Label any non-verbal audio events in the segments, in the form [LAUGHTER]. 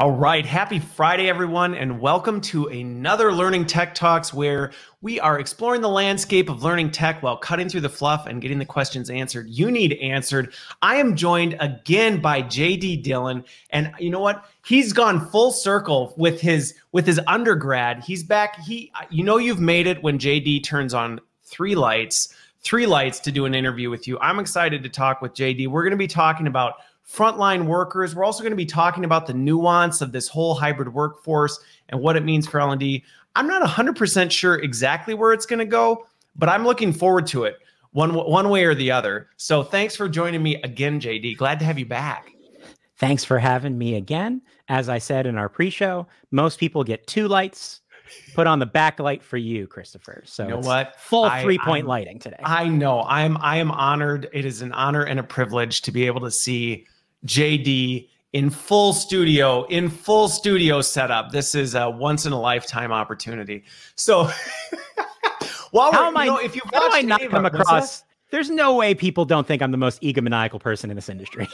All right. Happy Friday, everyone, and welcome to another Learning Tech Talks where we are exploring the landscape of learning tech while cutting through the fluff and getting the questions answered you need answered. I am joined again by JD Dillon, and you know what? He's gone full circle with his with his undergrad. He's back. He you know you've made it when JD turns on three lights, three lights to do an interview with you. I'm excited to talk with JD. We're going to be talking about frontline workers. We're also going to be talking about the nuance of this whole hybrid workforce and what it means for L&D. I'm not 100% sure exactly where it's going to go, but I'm looking forward to it one one way or the other. So thanks for joining me again, JD. Glad to have you back. Thanks for having me again. As I said in our pre-show, most people get two lights put on the backlight for you, Christopher. So you know what? Full three point lighting today. I know. I'm I am honored. It is an honor and a privilege to be able to see JD in full studio, in full studio setup. This is a once in a lifetime opportunity. So, [LAUGHS] while how am I, know, if you how do I not come across? There's no way people don't think I'm the most egomaniacal person in this industry.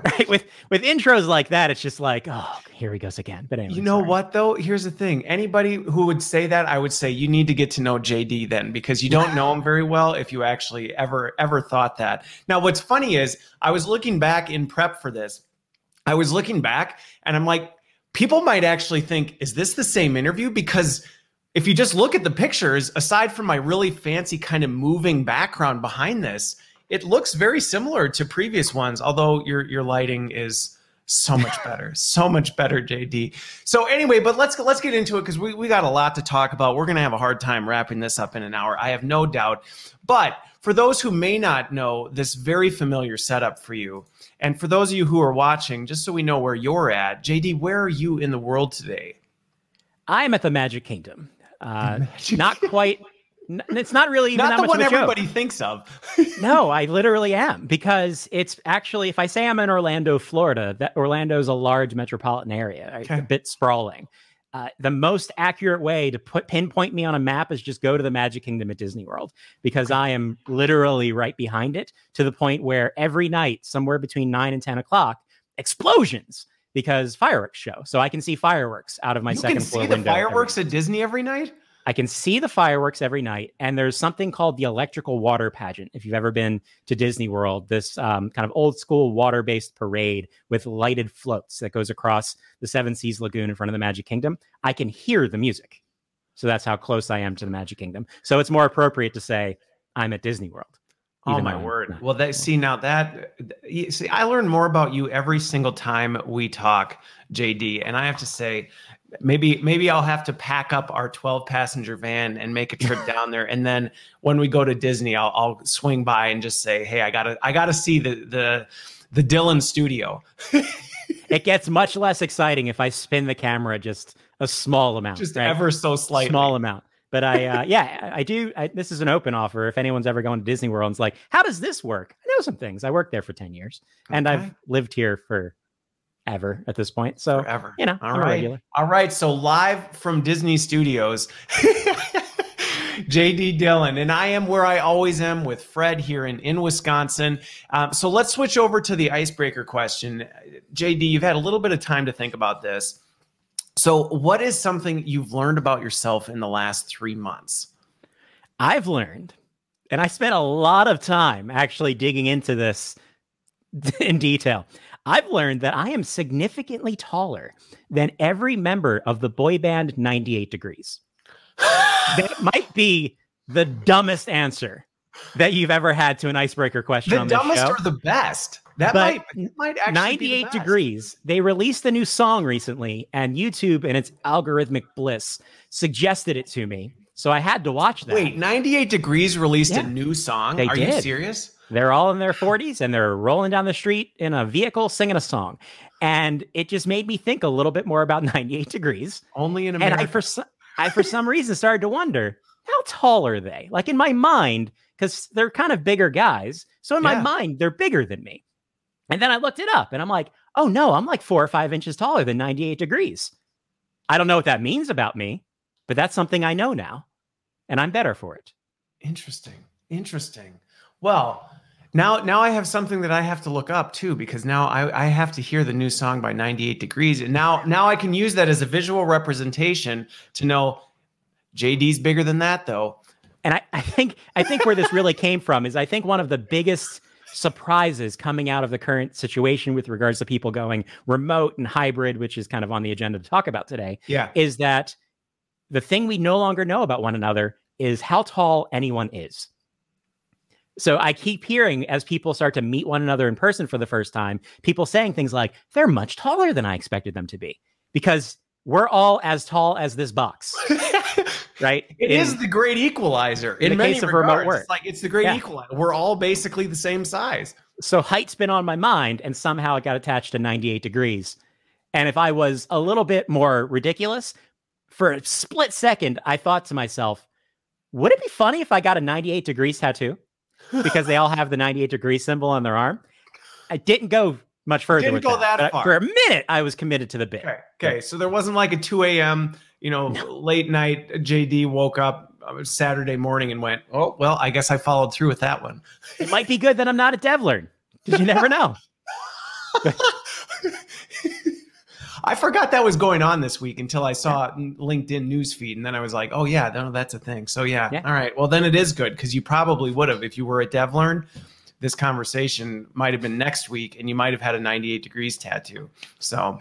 [LAUGHS] right? With with intros like that it's just like oh here he goes again. But anyway, you know sorry. what though? Here's the thing. Anybody who would say that i would say you need to get to know jd then because you don't know him very well if you actually ever ever thought that. Now what's funny is i was looking back in prep for this. I was looking back and i'm like people might actually think is this the same interview? Because if you just look at the pictures aside from my really fancy kind of moving background behind this it looks very similar to previous ones, although your your lighting is so much [LAUGHS] better so much better jd so anyway but let's let's get into it because we, we got a lot to talk about. We're going to have a hard time wrapping this up in an hour i have no doubt. But for those who may not know this very familiar setup for you and for those of you who are watching just so we know where you're at jd where are you in the world today? I'm at the magic kingdom. Uh, magic not quite it's not really even not the one everybody thinks of. [LAUGHS] no, I literally am because it's actually if I say I'm in Orlando, Florida, that Orlando's a large metropolitan area, okay. a bit sprawling. Uh, the most accurate way to put pinpoint me on a map is just go to the Magic Kingdom at Disney World because I am literally right behind it to the point where every night, somewhere between nine and ten o'clock, explosions because fireworks show. So I can see fireworks out of my you second floor window. fireworks at Disney every night. I can see the fireworks every night, and there's something called the electrical water pageant. If you've ever been to Disney World, this um, kind of old school water based parade with lighted floats that goes across the Seven Seas Lagoon in front of the Magic Kingdom, I can hear the music. So that's how close I am to the Magic Kingdom. So it's more appropriate to say I'm at Disney World. Oh my word! Well, that see now that see, I learn more about you every single time we talk, JD, and I have to say maybe maybe I'll have to pack up our 12 passenger van and make a [LAUGHS] trip down there and then when we go to Disney I'll, I'll swing by and just say hey I got to I got to see the the the Dillon studio. [LAUGHS] it gets much less exciting if I spin the camera just a small amount. Just right? ever so slightly. Small amount. But I, uh, yeah, I do. I, this is an open offer. If anyone's ever going to Disney World, it's like, how does this work? I know some things. I worked there for ten years, okay. and I've lived here for ever at this point. So ever, you know, all right, all right. So live from Disney Studios. [LAUGHS] JD Dillon, and I am where I always am with Fred here in, in Wisconsin. Um, so let's switch over to the icebreaker question. JD, you've had a little bit of time to think about this. So, what is something you've learned about yourself in the last three months? I've learned, and I spent a lot of time actually digging into this [LAUGHS] in detail. I've learned that I am significantly taller than every member of the boy band 98 Degrees. that [LAUGHS] might be the dumbest answer that you've ever had to an icebreaker question the on this dumbest show. or the best? That but might, might actually 98 the degrees. They released a new song recently, and YouTube and its algorithmic bliss suggested it to me. So I had to watch that. Wait, 98 Degrees released yeah. a new song? They Are did. you serious? They're all in their 40s and they're rolling down the street in a vehicle singing a song. And it just made me think a little bit more about [LAUGHS] 98 Degrees. Only in America. And I, for, I, for some reason, started to wonder how tall are they? Like in my mind, because they're kind of bigger guys. So in yeah. my mind, they're bigger than me. And then I looked it up and I'm like, oh no, I'm like four or five inches taller than 98 degrees. I don't know what that means about me, but that's something I know now. And I'm better for it. Interesting. Interesting. Well, Now, now I have something that I have to look up too, because now I, I have to hear the new song by 98 Degrees, and now now I can use that as a visual representation to know JD's bigger than that, though. And I, I think I think where this really came from is I think one of the biggest surprises coming out of the current situation with regards to people going remote and hybrid, which is kind of on the agenda to talk about today, yeah. is that the thing we no longer know about one another is how tall anyone is. So I keep hearing as people start to meet one another in person for the first time, people saying things like, they're much taller than I expected them to be because we're all as tall as this box. [LAUGHS] right? [LAUGHS] It in, is the great equalizer in, in the case of regards. remote work. It's like it's the great yeah. equalizer. We're all basically the same size. So height's been on my mind, and somehow it got attached to 98 degrees. And if I was a little bit more ridiculous, for a split second, I thought to myself, would it be funny if I got a 98 degrees tattoo? Because they all have the 98 degree symbol on their arm. I didn't go much further. Didn't go that, that far. For a minute, I was committed to the bit. Okay. Okay. So there wasn't like a 2 a.m you know, no. late night, JD woke up uh, Saturday morning and went, oh, well, I guess I followed through with that one. It might be good that I'm not a DevLearn because you never know. [LAUGHS] I forgot that was going on this week until I saw it in LinkedIn newsfeed, and then I was like, "Oh yeah, no, that's a thing." So yeah, yeah. all right. Well, then it is good because you probably would have if you were a DevLearn. This conversation might have been next week, and you might have had a 98 degrees tattoo. So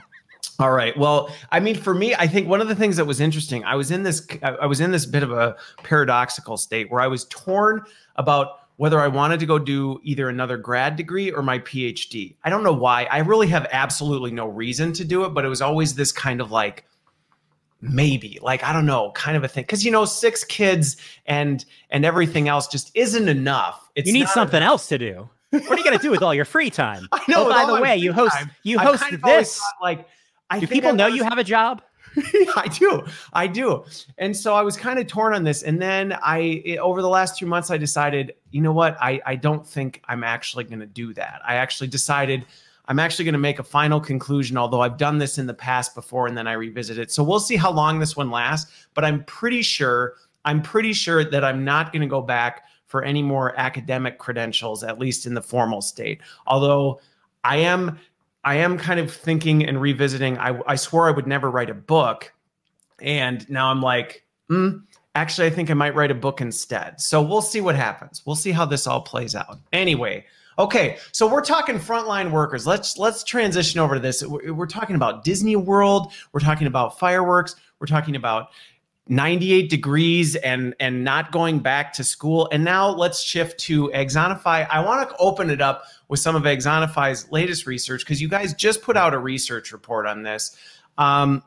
all right. Well, I mean, for me, I think one of the things that was interesting, I was in this, I was in this bit of a paradoxical state where I was torn about whether I wanted to go do either another grad degree or my PhD. I don't know why. I really have absolutely no reason to do it, but it was always this kind of like, maybe like i don't know kind of a thing because you know six kids and and everything else just isn't enough it's you need something enough. else to do what are you going to do with all your free time [LAUGHS] i know oh, by the way you host time, you host this thought, like I do people I know was, you have a job? [LAUGHS] I do. I do. And so I was kind of torn on this. And then I, it, over the last two months, I decided, you know what? I, I don't think I'm actually going to do that. I actually decided I'm actually going to make a final conclusion, although I've done this in the past before and then I revisit it. So we'll see how long this one lasts. But I'm pretty sure, I'm pretty sure that I'm not going to go back for any more academic credentials, at least in the formal state. Although I am I am kind of thinking and revisiting. I, I swore I would never write a book. And now I'm like, hmm, actually, I think I might write a book instead. So we'll see what happens. We'll see how this all plays out. Anyway, okay, so we're talking frontline workers. Let's let's transition over to this. We're, we're talking about Disney World. We're talking about fireworks. We're talking about 98 degrees and and not going back to school. And now let's shift to Axonify. I want to open it up with some of Axonify's latest research because you guys just put out a research report on this. Um,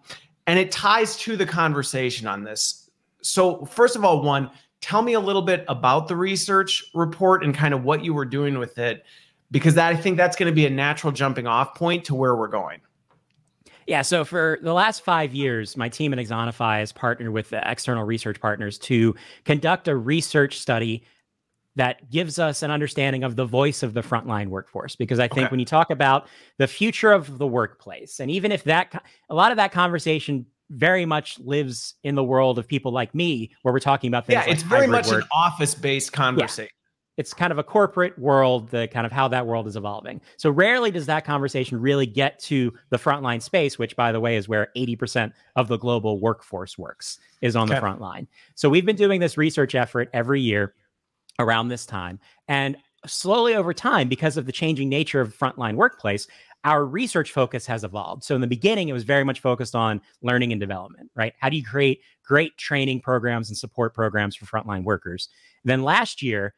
and it ties to the conversation on this. So, first of all, one, tell me a little bit about the research report and kind of what you were doing with it, because that, I think that's going to be a natural jumping off point to where we're going. Yeah, so for the last five years, my team at Axonify has partnered with external research partners to conduct a research study that gives us an understanding of the voice of the frontline workforce. Because I think okay. when you talk about the future of the workplace, and even if that, a lot of that conversation very much lives in the world of people like me, where we're talking about things. Yeah, like it's very much work. an office-based conversation. Yeah it's kind of a corporate world, the kind of how that world is evolving. So rarely does that conversation really get to the frontline space, which by the way is where 80% of the global workforce works, is on okay. the front line. So we've been doing this research effort every year around this time. And slowly over time, because of the changing nature of frontline workplace, our research focus has evolved. So in the beginning, it was very much focused on learning and development, right? How do you create great training programs and support programs for frontline workers? Then last year,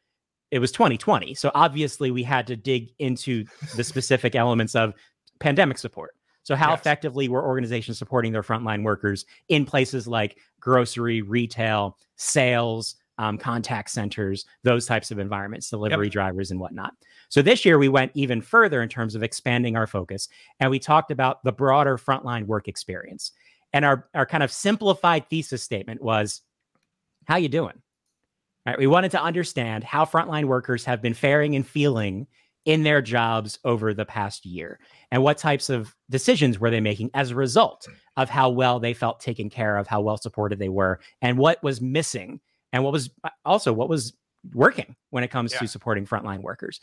it was 2020. So obviously we had to dig into the specific elements of pandemic support. So how yes. effectively were organizations supporting their frontline workers in places like grocery, retail, sales, um, contact centers, those types of environments, delivery yep. drivers, and whatnot. So this year we went even further in terms of expanding our focus, and we talked about the broader frontline work experience. And our our kind of simplified thesis statement was, "How you doing?" Right? We wanted to understand how frontline workers have been faring and feeling in their jobs over the past year and what types of decisions were they making as a result of how well they felt taken care of, how well supported they were, and what was missing and what was uh, also what was working when it comes yeah. to supporting frontline workers.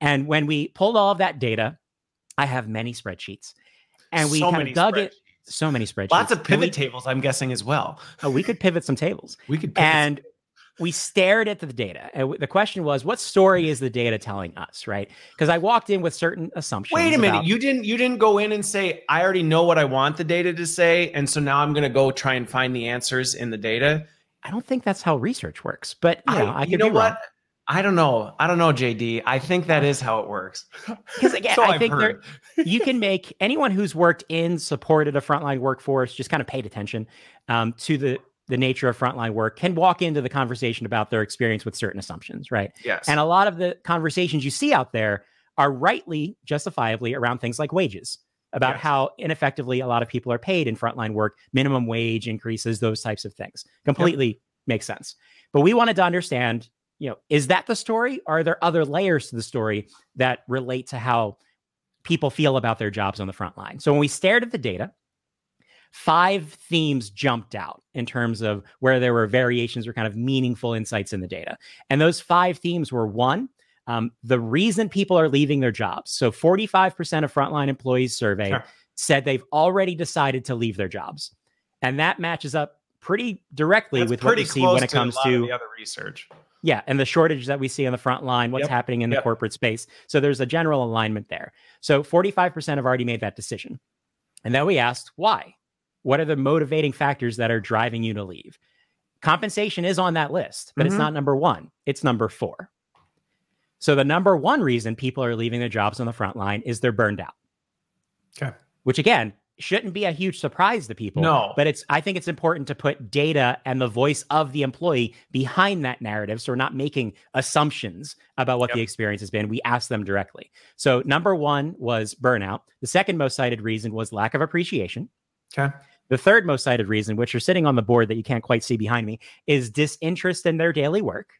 And when we pulled all of that data, I have many spreadsheets, and we so kind of dug it. So many spreadsheets. Lots of pivot we, tables, I'm guessing as well. Oh, we could pivot some tables. [LAUGHS] We could, and we stared at the data and the question was what story is the data telling us right because i walked in with certain assumptions wait a minute about- you didn't you didn't go in and say i already know what i want the data to say and so now i'm going to go try and find the answers in the data i don't think that's how research works but you know i, I you know what I don't know. I don't know, JD. I think that is how it works. [LAUGHS] Because again, so I think there, you can [LAUGHS] make anyone who's worked in supported a frontline workforce just kind of paid attention um, to the the nature of frontline work can walk into the conversation about their experience with certain assumptions, right? Yes. And a lot of the conversations you see out there are rightly, justifiably around things like wages, about yes. how ineffectively a lot of people are paid in frontline work, minimum wage increases, those types of things. Completely yep. makes sense. But we wanted to understand, you know, is that the story? Are there other layers to the story that relate to how people feel about their jobs on the front line? So when we stared at the data, five themes jumped out in terms of where there were variations or kind of meaningful insights in the data. And those five themes were one, um, the reason people are leaving their jobs. So 45% of frontline employees surveyed sure. said they've already decided to leave their jobs. And that matches up pretty directly That's with what we see when it comes to, to the other research. Yeah, and the shortage that we see on the front line, what's yep. happening in the yep. corporate space. So there's a general alignment there. So 45% have already made that decision. And then we asked why. What are the motivating factors that are driving you to leave? Compensation is on that list, but mm-hmm. it's not number one, it's number four. So the number one reason people are leaving their jobs on the front line is they're burned out. Okay. Which again, shouldn't be a huge surprise to people. No. But it's I think it's important to put data and the voice of the employee behind that narrative. So we're not making assumptions about what yep. the experience has been. We ask them directly. So number one was burnout. The second most cited reason was lack of appreciation. Okay. The third most cited reason, which are sitting on the board that you can't quite see behind me, is disinterest in their daily work.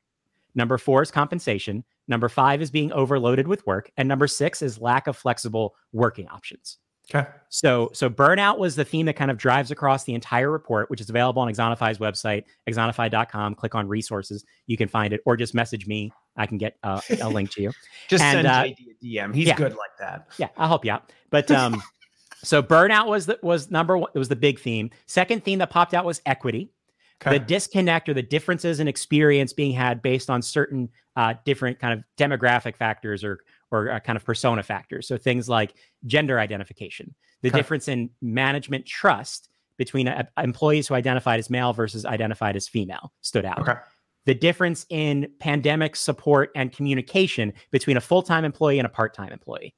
Number four is compensation. Number five is being overloaded with work. And number six is lack of flexible working options. Okay. So, so burnout was the theme that kind of drives across the entire report, which is available on Axonify's website, axonify.com. Click on resources. You can find it or just message me. I can get uh, a link to you. [LAUGHS] just and, send uh, JD a DM. He's yeah. good like that. Yeah, I'll help you out. But [LAUGHS] um, So burnout was the, was number one. It was the big theme. Second theme that popped out was equity. Okay. The disconnect or the differences in experience being had based on certain uh, different kind of demographic factors or or uh, kind of persona factors. So things like gender identification, the okay. difference in management trust between uh, employees who identified as male versus identified as female stood out. Okay. The difference in pandemic support and communication between a full time employee and a part time employee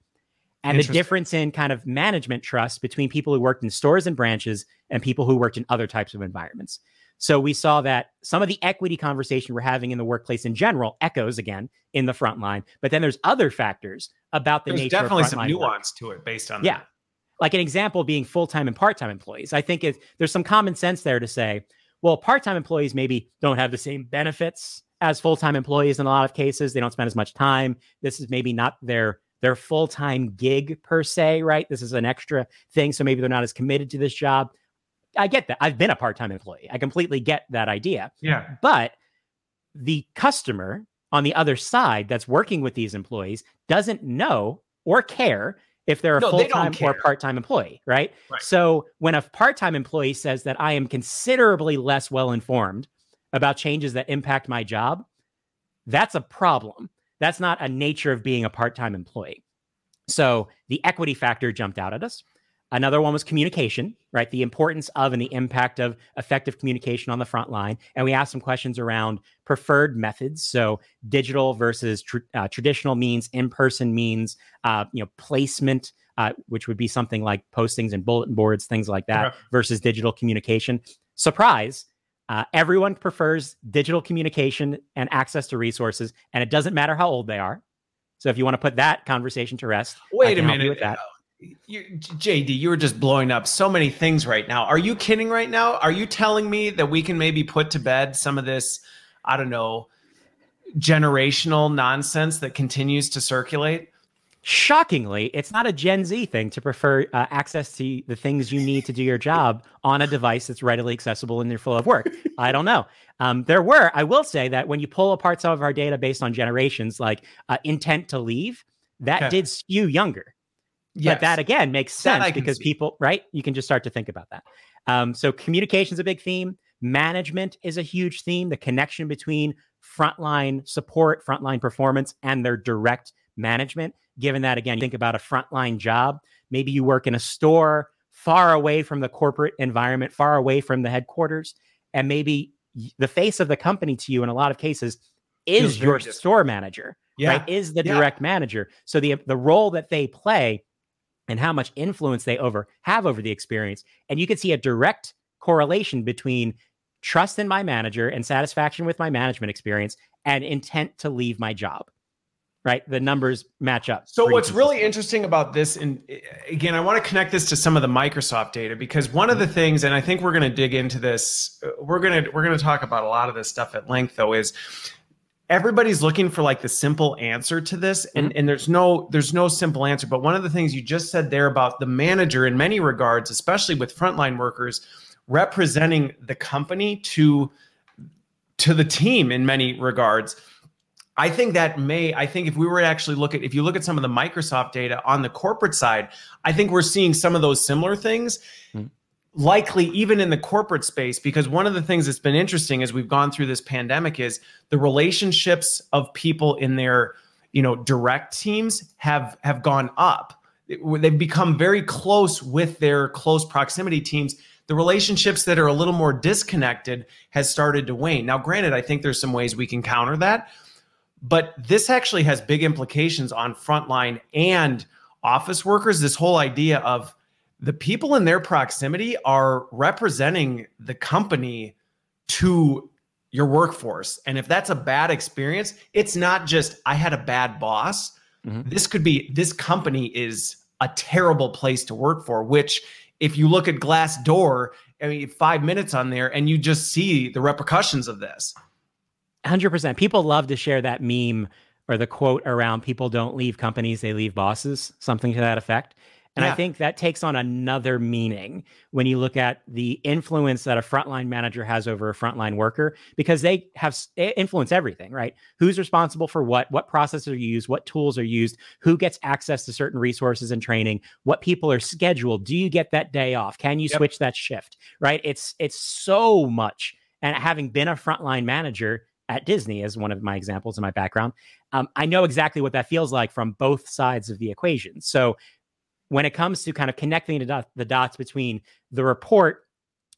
and the difference in kind of management trust between people who worked in stores and branches and people who worked in other types of environments. So we saw that some of the equity conversation we're having in the workplace in general echoes again in the front line, but then there's other factors about the nature of the there's nature. Definitely some nuance work. to it based on yeah. That. Like an example being full time and part time employees. I think it, there's some common sense there to say, well, part time employees maybe don't have the same benefits as full time employees in a lot of cases. They don't spend as much time. This is maybe not their their full time gig per se, right? This is an extra thing. So maybe they're not as committed to this job. I get that. I've been a part time employee. I completely get that idea. Yeah. But the customer on the other side that's working with these employees doesn't know or care if they're a no, full time or part time employee, right? right? So when a part time employee says that I am considerably less well informed about changes that impact my job, that's a problem that's not a nature of being a part-time employee. So the equity factor jumped out at us. Another one was communication, right? The importance of and the impact of effective communication on the front line. And we asked some questions around preferred methods. So digital versus tr- uh, traditional means, in-person means, uh, you know, placement, uh, which would be something like postings and bulletin boards, things like that, versus digital communication. Surprise, uh, everyone prefers digital communication and access to resources, and it doesn't matter how old they are. So if you want to put that conversation to rest, wait a minute. You, JD, you were just blowing up so many things right now. Are you kidding right now? Are you telling me that we can maybe put to bed some of this, I don't know, generational nonsense that continues to circulate? shockingly, it's not a Gen Z thing to prefer uh, access to the things you need to do your job on a device that's readily accessible in your flow of work. I don't know. Um, there were, I will say that when you pull apart some of our data based on generations, like uh, intent to leave, that okay. did skew younger. Yes. But that again makes sense because see. people, right? You can just start to think about that. Um, so communication is a big theme. Management is a huge theme. The connection between frontline support, frontline performance, and their direct management. Given that, again, you think about a frontline job, maybe you work in a store far away from the corporate environment, far away from the headquarters, and maybe the face of the company to you in a lot of cases is your different. store manager, yeah. right? Is the direct manager. So the the role that they play and how much influence they over have over the experience, and you can see a direct correlation between trust in my manager and satisfaction with my management experience and intent to leave my job right? The numbers match up. So what's really interesting about this, and again, I want to connect this to some of the Microsoft data because one of the things, and I think we're going to dig into this, uh, we're going to we're going to talk about a lot of this stuff at length, though, is everybody's looking for like the simple answer to this and mm-hmm. and there's no there's no simple answer but one of the things you just said there about the manager in many regards especially with frontline workers representing the company to to the team in many regards I think that may, I think if we were to actually look at, if you look at some of the Microsoft data on the corporate side, I think we're seeing some of those similar things. Likely, even in the corporate space, because one of the things that's been interesting as we've gone through this pandemic is the relationships of people in their, you know, direct teams have have gone up. They've become very close with their close proximity teams the relationships that are a little more disconnected has started to wane. Now, granted, I think there's some ways we can counter that, but this actually has big implications on frontline and office workers. This whole idea of the people in their proximity are representing the company to your workforce. And if that's a bad experience, it's not just I had a bad boss. Mm-hmm. This could be this company is a terrible place to work for, which if you look at Glassdoor, I mean, five minutes on there and you just see the repercussions of this. 100%. People love to share that meme or the quote around people don't leave companies, they leave bosses, something to that effect. And yeah. I think that takes on another meaning when you look at the influence that a frontline manager has over a frontline worker, because they have influence everything, right? Who's responsible for what? What processes are used? What tools are used? Who gets access to certain resources and training? What people are scheduled? Do you get that day off? Can you yep. switch that shift? Right? It's it's so much. And having been a frontline manager, at Disney, as one of my examples in my background, um, I know exactly what that feels like from both sides of the equation. So when it comes to kind of connecting the, dot, the dots between the report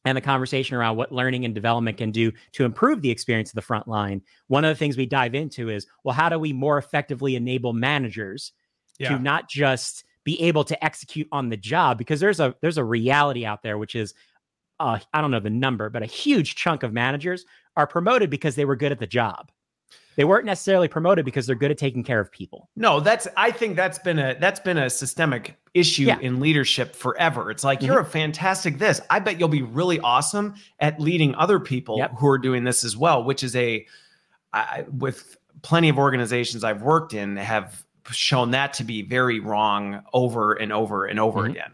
and the conversation around what learning and development can do to improve the experience of the front line, one of the things we dive into is well, how do we more effectively enable managers yeah. to not just be able to execute on the job? Because there's a there's a reality out there, which is uh, I don't know the number, but a huge chunk of managers are promoted because they were good at the job. They weren't necessarily promoted because they're good at taking care of people. No, that's I think that's been a that's been a systemic issue yeah. in leadership forever. It's like mm-hmm. you're a fantastic this. I bet you'll be really awesome at leading other people yep. who are doing this as well, which is a I, with plenty of organizations I've worked in have shown that to be very wrong over and over and over mm-hmm. again.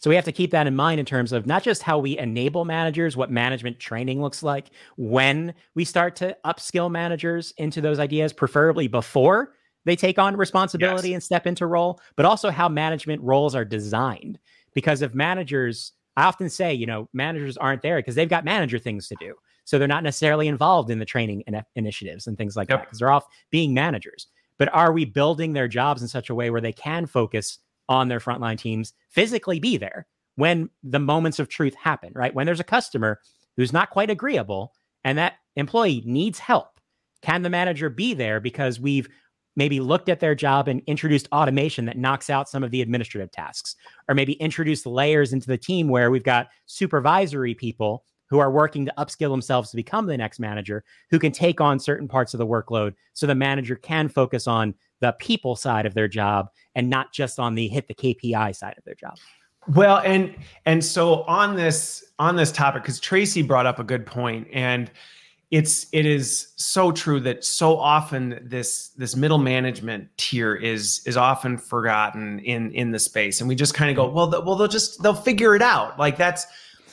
So we have to keep that in mind in terms of not just how we enable managers, what management training looks like when we start to upskill managers into those ideas, preferably before they take on responsibility yes. and step into role, but also how management roles are designed. Because if managers, I often say, you know, managers aren't there because they've got manager things to do. So they're not necessarily involved in the training in- initiatives and things like yep. that because they're off being managers. But are we building their jobs in such a way where they can focus on their frontline teams physically be there when the moments of truth happen, right? When there's a customer who's not quite agreeable and that employee needs help, can the manager be there because we've maybe looked at their job and introduced automation that knocks out some of the administrative tasks, or maybe introduced layers into the team where we've got supervisory people who are working to upskill themselves to become the next manager who can take on certain parts of the workload so the manager can focus on the people side of their job and not just on the hit the KPI side of their job. Well, and and so on this on this topic, because Tracy brought up a good point, and it's it is so true that so often this this middle management tier is is often forgotten in in the space and we just kind of go well the, well they'll just they'll figure it out like that's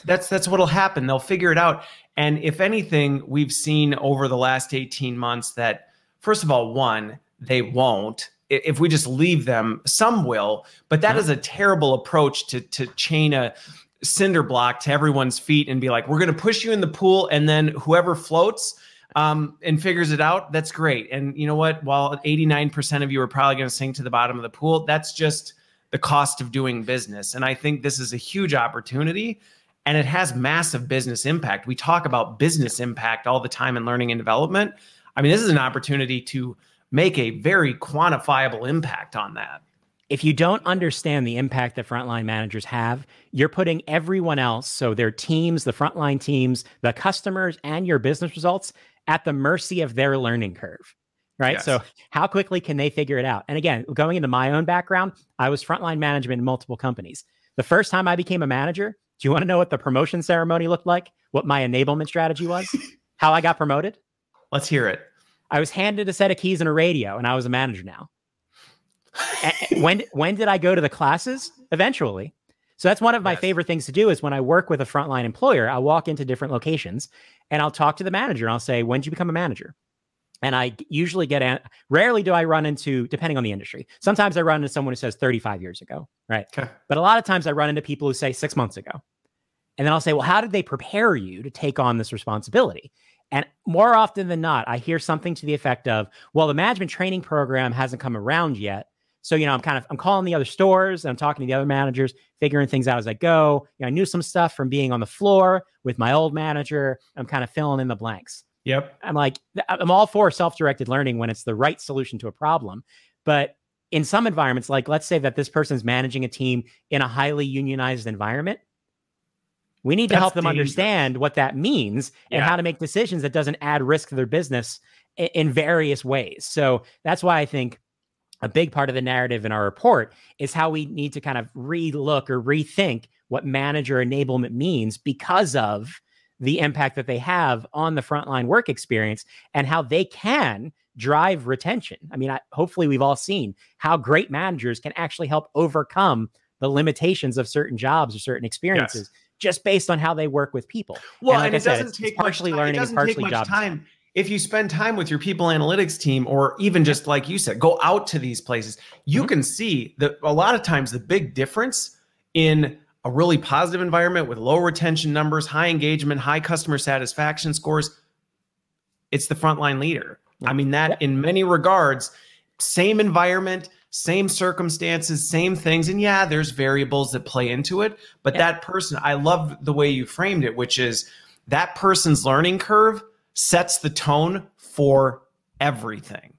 that's that's what'll happen they'll figure it out and if anything we've seen over the last 18 months that first of all one they won't if we just leave them some will but that is a terrible approach to to chain a cinder block to everyone's feet and be like, we're going to push you in the pool, and then whoever floats um, and figures it out, that's great. And you know what? While 89% of you are probably going to sink to the bottom of the pool, that's just the cost of doing business. And I think this is a huge opportunity and it has massive business impact. We talk about business impact all the time in learning and development. I mean, this is an opportunity to make a very quantifiable impact on that if you don't understand the impact that frontline managers have, you're putting everyone else, so their teams, the frontline teams, the customers, and your business results at the mercy of their learning curve. Right. Yes. So, how quickly can they figure it out? And again, going into my own background, I was frontline management in multiple companies. The first time I became a manager, do you want to know what the promotion ceremony looked like? What my enablement strategy was? [LAUGHS] how I got promoted? Let's hear it. I was handed a set of keys and a radio, and I was a manager now [LAUGHS] when when did I go to the classes? Eventually. So that's one of my yes. favorite things to do is when I work with a frontline employer, I'll walk into different locations and I'll talk to the manager and I'll say, "When did you become a manager?" And I usually get an, rarely do I run into depending on the industry. Sometimes I run into someone who says 35 years ago, right? Okay. But a lot of times I run into people who say 6 months ago. And then I'll say, "Well, how did they prepare you to take on this responsibility?" And more often than not, I hear something to the effect of, "Well, the management training program hasn't come around yet." So, you know, I'm kind of I'm calling the other stores and I'm talking to the other managers, figuring things out as I go. You know, I knew some stuff from being on the floor with my old manager. I'm kind of filling in the blanks. Yep. I'm like, I'm all for self-directed learning when it's the right solution to a problem. But in some environments, like let's say that this person's managing a team in a highly unionized environment, we need to help them dangerous. understand what that means and how to make decisions that doesn't add risk to their business in, in various ways. So that's why I think a big part of the narrative in our report is how we need to kind of relook or rethink what manager enablement means because of the impact that they have on the frontline work experience and how they can drive retention. I mean, I, hopefully, we've all seen how great managers can actually help overcome the limitations of certain jobs or certain experiences yes. just based on how they work with people. Well, and, like and it said, doesn't take partially learning and partially job time. Design if you spend time with your people analytics team or even just like you said go out to these places you mm-hmm. can see that a lot of times the big difference in a really positive environment with low retention numbers high engagement high customer satisfaction scores it's the frontline leader i mean that in many regards same environment same circumstances same things and yeah there's variables that play into it but yeah. that person i love the way you framed it which is that person's learning curve sets the tone for everything.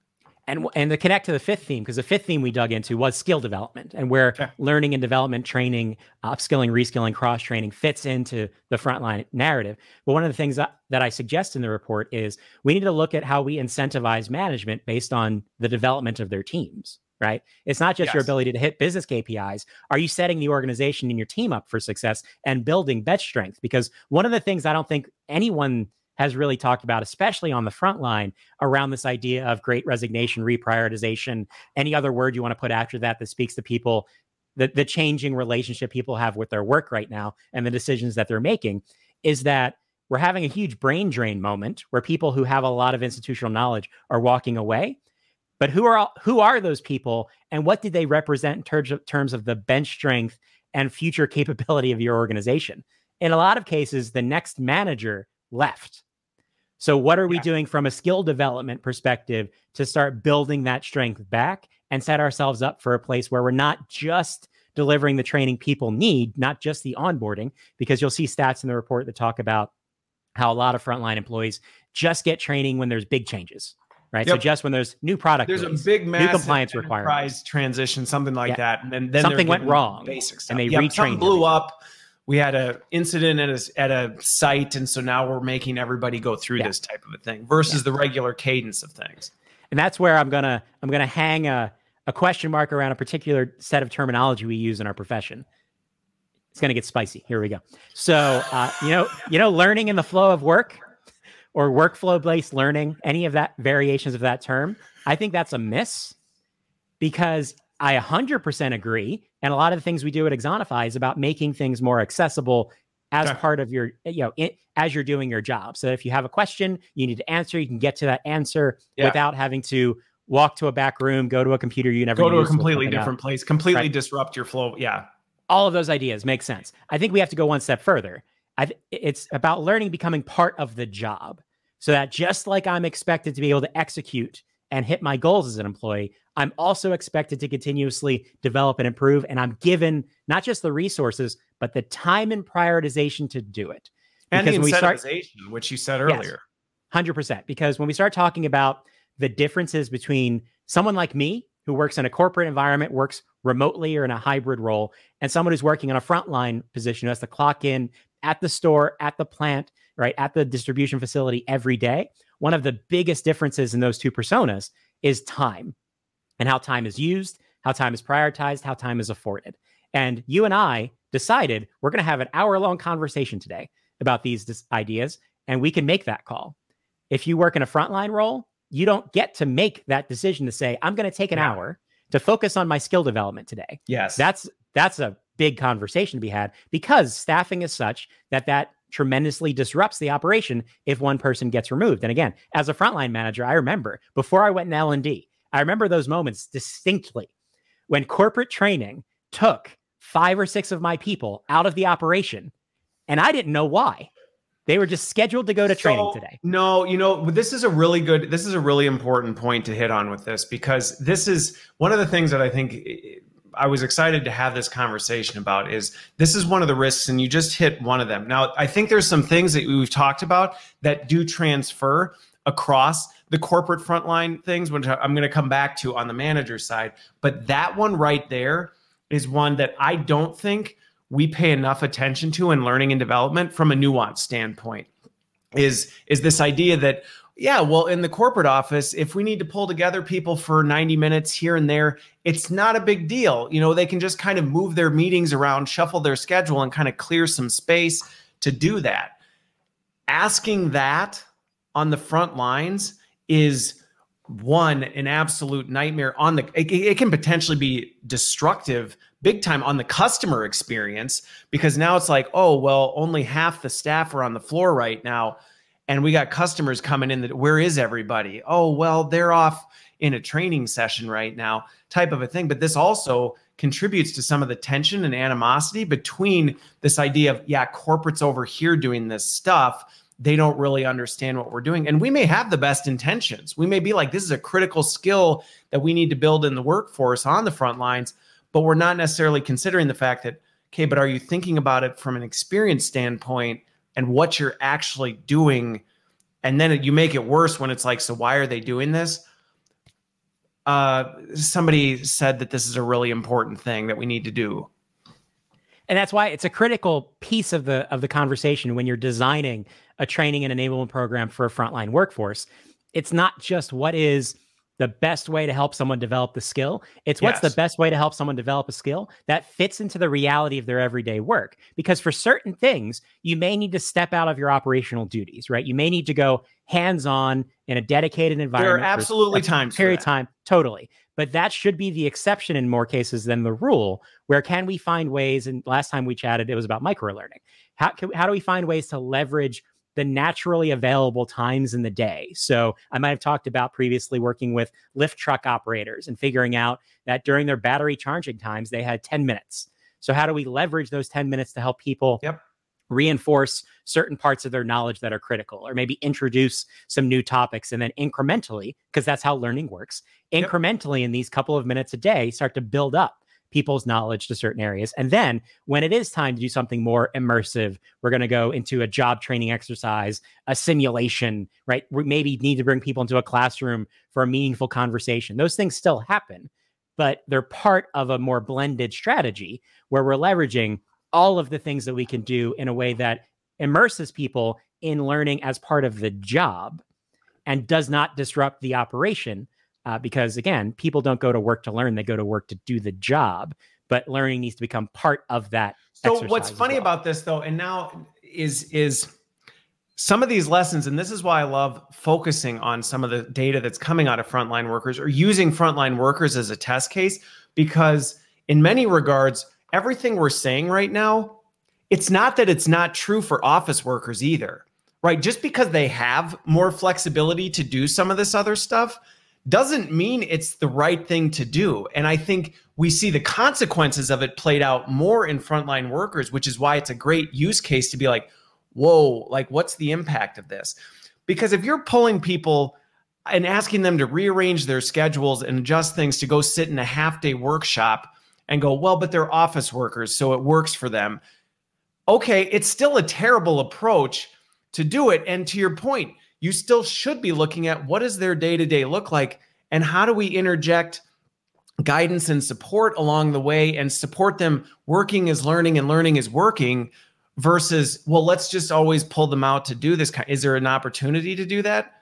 And, and to connect to the fifth theme, because the fifth theme we dug into was skill development and where learning and development training, upskilling, reskilling, cross training fits into the frontline narrative. But one of the things that, that I suggest in the report is we need to look at how we incentivize management based on the development of their teams right? It's not just yes. your ability to hit business KPIs. Are you setting the organization and your team up for success and building bench strength? Because one of the things I don't think anyone has really talked about, especially on the front line, around this idea of great resignation, reprioritization, any other word you want to put after that that speaks to people, the, the changing relationship people have with their work right now and the decisions that they're making, is that we're having a huge brain drain moment where people who have a lot of institutional knowledge are walking away. But who are who are those people, and what did they represent in terms of, terms of the bench strength and future [LAUGHS] capability of your organization? In a lot of cases, the next manager left so, what are we yeah. doing from a skill development perspective to start building that strength back and set ourselves up for a place where we're not just delivering the training people need, not just the onboarding, because you'll see stats in the report that talk about how a lot of frontline employees just get training when there's big changes. Right. Yep. So just when there's new product, there's release, a big new compliance requirements, transition, something like yeah. that, and then, then something went wrong, basic stuff. and they yep, retrained. blew up we had a incident at a, at a site and so now we're making everybody go through yeah. this type of a thing versus yeah. the regular cadence of things and that's where i'm gonna i'm gonna hang a, a question mark around a particular set of terminology we use in our profession it's gonna get spicy here we go so uh, you know you know learning in the flow of work or workflow based learning, any of that variations of that term, I think that's a miss because I 100% agree. And a lot of the things we do at Axonify is about making things more accessible as okay. part of your, eh, you know, it, as you're doing your job. So if you have a question you need to answer, you can get to that answer yeah. without having to walk to a back room, go to a computer you never go to a completely different place, completely right. disrupt your flow. Yeah. All of those ideas make sense. I think we have to go one step further. Th- it's about learning becoming part of the job so that just like I'm expected to be able to execute and hit my goals as an employee, I'm also expected to continuously develop and improve. And I'm given not just the resources, but the time and prioritization to do it. And because the incentivization, start, which you said earlier. Yes, 100%. Because when we start talking about the differences between someone like me who works in a corporate environment, works remotely or in a hybrid role, and someone who's working on a frontline position who has to clock in at the store, at the plant, right, at the distribution facility every day. One of the biggest differences in those two personas is time and how time is used, how time is prioritized, how time is afforded. And you and I decided we're going to have an hour long conversation today about these ideas, and we can make that call. If you work in a frontline role, you don't get to make that decision to say, I'm going to take an yeah. hour to focus on my skill development today. Yes. That's that's a big conversation to be had because staffing is such that that tremendously disrupts the operation if one person gets removed. And again, as a frontline manager, I remember before I went in L&D, I remember those moments distinctly when corporate training took five or six of my people out of the operation and I didn't know why. They were just scheduled to go to training so, today. No, you know, this is a really good, this is a really important point to hit on with this because this is one of the things that I think I was excited to have this conversation about is this is one of the risks, and you just hit one of them. Now, I think there's some things that we've talked about that do transfer across the corporate frontline things, which I'm going to come back to on the manager side. But that one right there is one that I don't think we pay enough attention to in learning and development from a nuance standpoint is is this idea that yeah well in the corporate office if we need to pull together people for 90 minutes here and there it's not a big deal you know they can just kind of move their meetings around shuffle their schedule and kind of clear some space to do that asking that on the front lines is one an absolute nightmare on the it, it can potentially be destructive big time on the customer experience because now it's like, oh, well, only half the staff are on the floor right now. And we got customers coming in that where is everybody? Oh, well, they're off in a training session right now, type of a thing. But this also contributes to some of the tension and animosity between this idea of, yeah, corporate's over here doing this stuff. They don't really understand what we're doing. And we may have the best intentions. We may be like, this is a critical skill that we need to build in the workforce on the front lines but we're not necessarily considering the fact that okay but are you thinking about it from an experience standpoint and what you're actually doing. And then you make it worse when it's like so why are they doing this? Uh, somebody said that this is a really important thing that we need to do. And that's why it's a critical piece of the of the conversation when you're designing a training and enablement program for a frontline workforce. It's not just what is the best way to help someone develop the skill. It's what's yes. the best way to help someone develop a skill that fits into the reality of their everyday work. Because for certain things, you may need to step out of your operational duties, right? You may need to go hands on in a dedicated environment. There are absolutely times period time, totally. But that should be the exception in more cases than the rule. Where can we find ways? And last time we chatted, it was about micro learning. How, can, how do we find ways to leverage the naturally available times in the day. So I might have talked about previously working with lift truck operators and figuring out that during their battery charging times, they had 10 minutes. So how do we leverage those 10 minutes to help people yep. reinforce certain parts of their knowledge that are critical or maybe introduce some new topics and then incrementally, because that's how learning works, incrementally yep. in these couple of minutes a day, start to build up people's knowledge to certain areas. And then when it is time to do something more immersive, we're going to go into a job training exercise, a simulation, right? We maybe need to bring people into a classroom for a meaningful conversation. Those things still happen, but they're part of a more blended strategy where we're leveraging all of the things that we can do in a way that immerses people in learning as part of the job and does not disrupt the operation uh, because again, people don't go to work to learn; they go to work to do the job. But learning needs to become part of that. So what's funny well. about this though, and now is is some of these lessons, and this is why I love focusing on some of the data that's coming out of frontline workers or using frontline workers as a test case, because in many regards, everything we're saying right now, it's not that it's not true for office workers either, right? Just because they have more flexibility to do some of this other stuff doesn't mean it's the right thing to do. And I think we see the consequences of it played out more in frontline workers, which is why it's a great use case to be like, whoa, like what's the impact of this? Because if you're pulling people and asking them to rearrange their schedules and adjust things to go sit in a half day workshop and go, well, but they're office workers, so it works for them. Okay, it's still a terrible approach to do it. And to your point, you still should be looking at what does their day to day look like and how do we interject guidance and support along the way and support them working is learning and learning is working versus well let's just always pull them out to do this is there an opportunity to do that?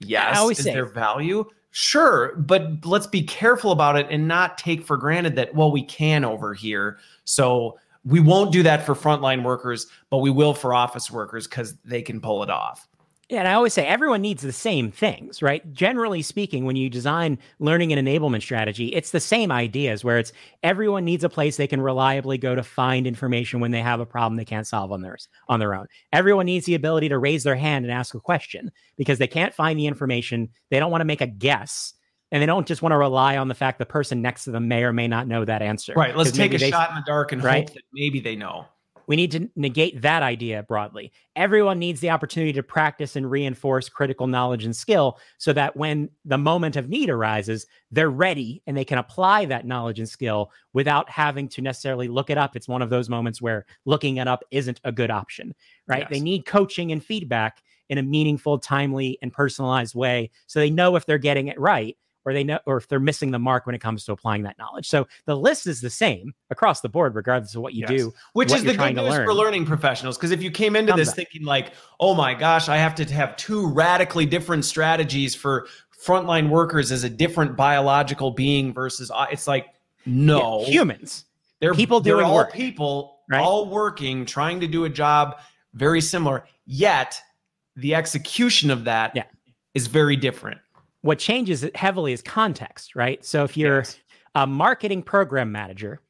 Yes. I always is say, there value? Sure but let's be careful about it and not take for granted that well we can over here. So we won't do that for frontline workers but we will for office workers because they can pull it off yeah, and I always say everyone needs the same things, right? Generally speaking, when you design learning and enablement strategy, it's the same ideas where it's everyone needs a place they can reliably go to find information when they have a problem they can't solve on their on their own. Everyone needs the ability to raise their hand and ask a question because they can't find the information, they don't want to make a guess, and they don't just want to rely on the fact the person next to them may or may not know that answer. Right. Let's take a they, shot in the dark and right? hope that maybe they know. We need to negate that idea broadly. Everyone needs the opportunity to practice and reinforce critical knowledge and skill so that when the moment of need arises, they're ready and they can apply that knowledge and skill without having to necessarily look it up. It's one of those moments where looking it up isn't a good option, right? Yes. They need coaching and feedback in a meaningful, timely, and personalized way so they know if they're getting it right or they know or if they're missing the mark when it comes to applying that knowledge. So the list is the same across the board, regardless of what you yes. do. Which is the good news learn. for learning professionals. Because if you came into this thinking like, oh my gosh, I have to have two radically different strategies for frontline workers as a different biological being versus it's like no yeah, humans. They're people doing they're all work, people right? all working, trying to do a job very similar. Yet the execution of that yeah. is very different what changes heavily is context, right? So if you're yes. a marketing program manager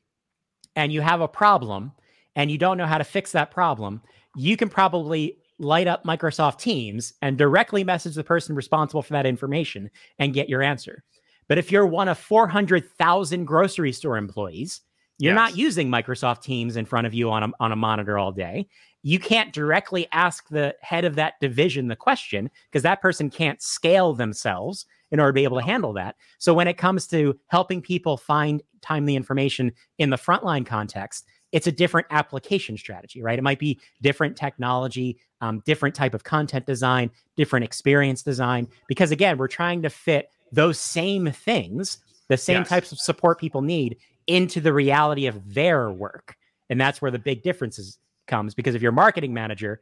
and you have a problem and you don't know how to fix that problem, you can probably light up Microsoft Teams and directly message the person responsible for that information and get your answer. But if you're one of 400,000 grocery store employees, you're yes. not using Microsoft Teams in front of you on a, on a monitor all day you can't directly ask the head of that division the question because that person can't scale themselves in order to be able to handle that. So when it comes to helping people find timely information in the frontline context, it's a different application strategy, right? It might be different technology, um, different type of content design, different experience design, because again, we're trying to fit those same things, the same yes. types of support people need into the reality of their work. And that's where the big difference is, comes because if you're a marketing manager,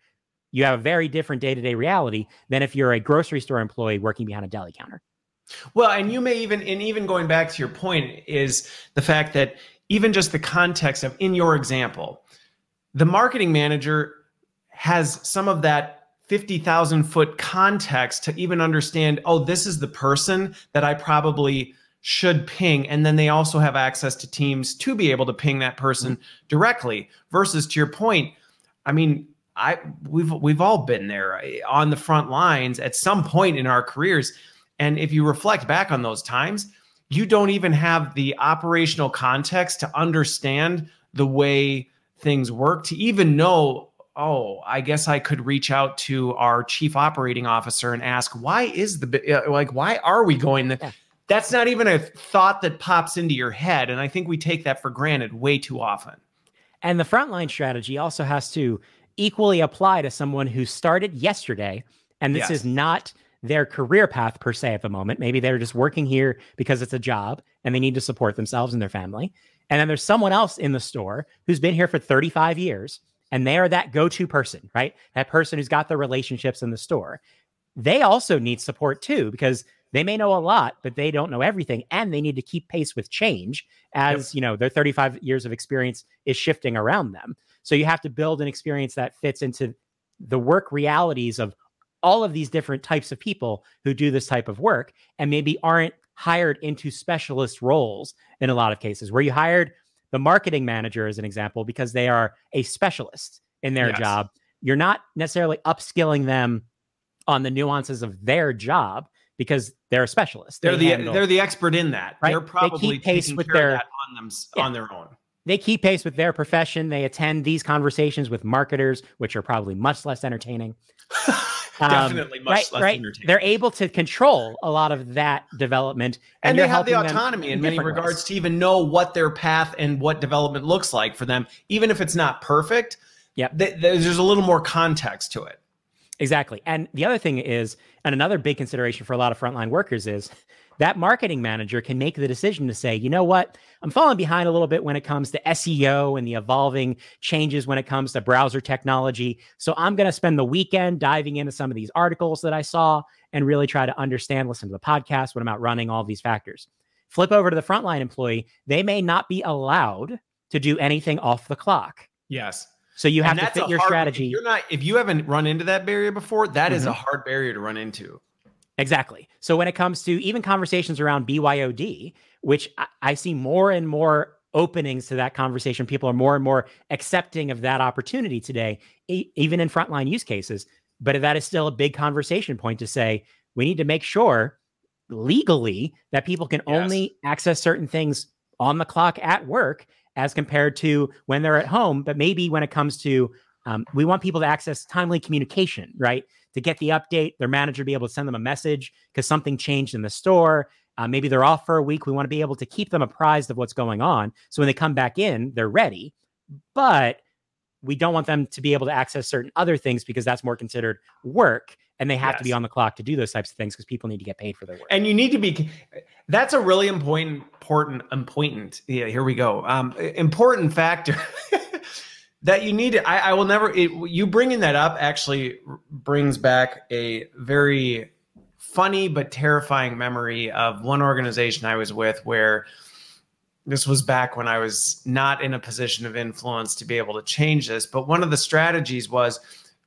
you have a very different day to day reality than if you're a grocery store employee working behind a deli counter. Well, and you may even, and even going back to your point, is the fact that even just the context of in your example, the marketing manager has some of that 50,000 foot context to even understand, oh, this is the person that I probably should ping and then they also have access to teams to be able to ping that person mm-hmm. directly. Versus to your point i mean i we've we've all been there eh, on the front lines at some point in our careers. And if you reflect back on those times you don't even have the operational context to understand the way things work to even know oh i guess i could reach out to our chief operating officer and ask why is the like why are we going the that's not even a thought that pops into your head. And I think we take that for granted way too often. And the frontline strategy also has to equally apply to someone who started yesterday. And this yes. is not their career path per se at the moment. Maybe they're just working here because it's a job and they need to support themselves and their family. And then there's someone else in the store who's been here for 35 years and they are that go to person, right? That person who's got the relationships in the store. They also need support too because they may know a lot, but they don't know everything, and they need to keep pace with change as yep. you know their 35 years of experience is shifting around them. So you have to build an experience that fits into the work realities of all of these different types of people who do this type of work and maybe aren't hired into specialist roles in a lot of cases where you hired the marketing manager as an example because they are a specialist in their yes. job you're not necessarily upskilling them on the nuances of their job because they're a specialist. They're they the handle, they're the expert in that. Right? They're probably they keep pace with their on them yeah. on their own. They keep pace with their profession. They attend these conversations with marketers, which are probably much less entertaining. [LAUGHS] Definitely um, much right, less right? entertaining. They're able to control a lot of that development, and, and they have the autonomy in, many regards ways. to even know what their path and what development looks like for them, even if it's not perfect. Yep. Th- there's a little more context to it. Exactly. And the other thing is, and another big consideration for a lot of frontline workers is that marketing manager can make the decision to say, you know what, I'm falling behind a little bit when it comes to SEO and the evolving changes when it comes to browser technology. So I'm going to spend the weekend diving into some of these articles that I saw and really try to understand, listen to the podcast when I'm out running all these factors. Flip over to the frontline employee, they may not be allowed to do anything off the clock. Yes. So you have to fit your hard, strategy. If you're not if you haven't run into that barrier before, that mm-hmm. is a mm-hmm. hard barrier to run into. Exactly. So when it comes to even conversations around BYOD, which I, I see more and more openings to that conversation, people are more and more accepting of that opportunity today, e- even in frontline use cases. But that is still a big conversation point to say we need to make sure legally that people can yes. only access certain things on the clock at work as compared to when they're at home. But maybe when it comes to, um, we want people to access timely communication, right? To get the update, their manager be able to send them a message because something changed in the store. Uh, maybe they're off for a week. We want to be able to keep them apprised of what's going on. So when they come back in, they're ready. But we don't want them to be able to access certain other things because that's more considered work and they have yes. to be on the clock to do those types of things because people need to get paid for their work. And you need to be. That's a really important, important, important. Yeah, here we go. Um, important factor [LAUGHS] that you need. To, I, I will never. It, you bringing that up actually brings back a very funny but terrifying memory of one organization I was with where. This was back when I was not in a position of influence to be able to change this. But one of the strategies was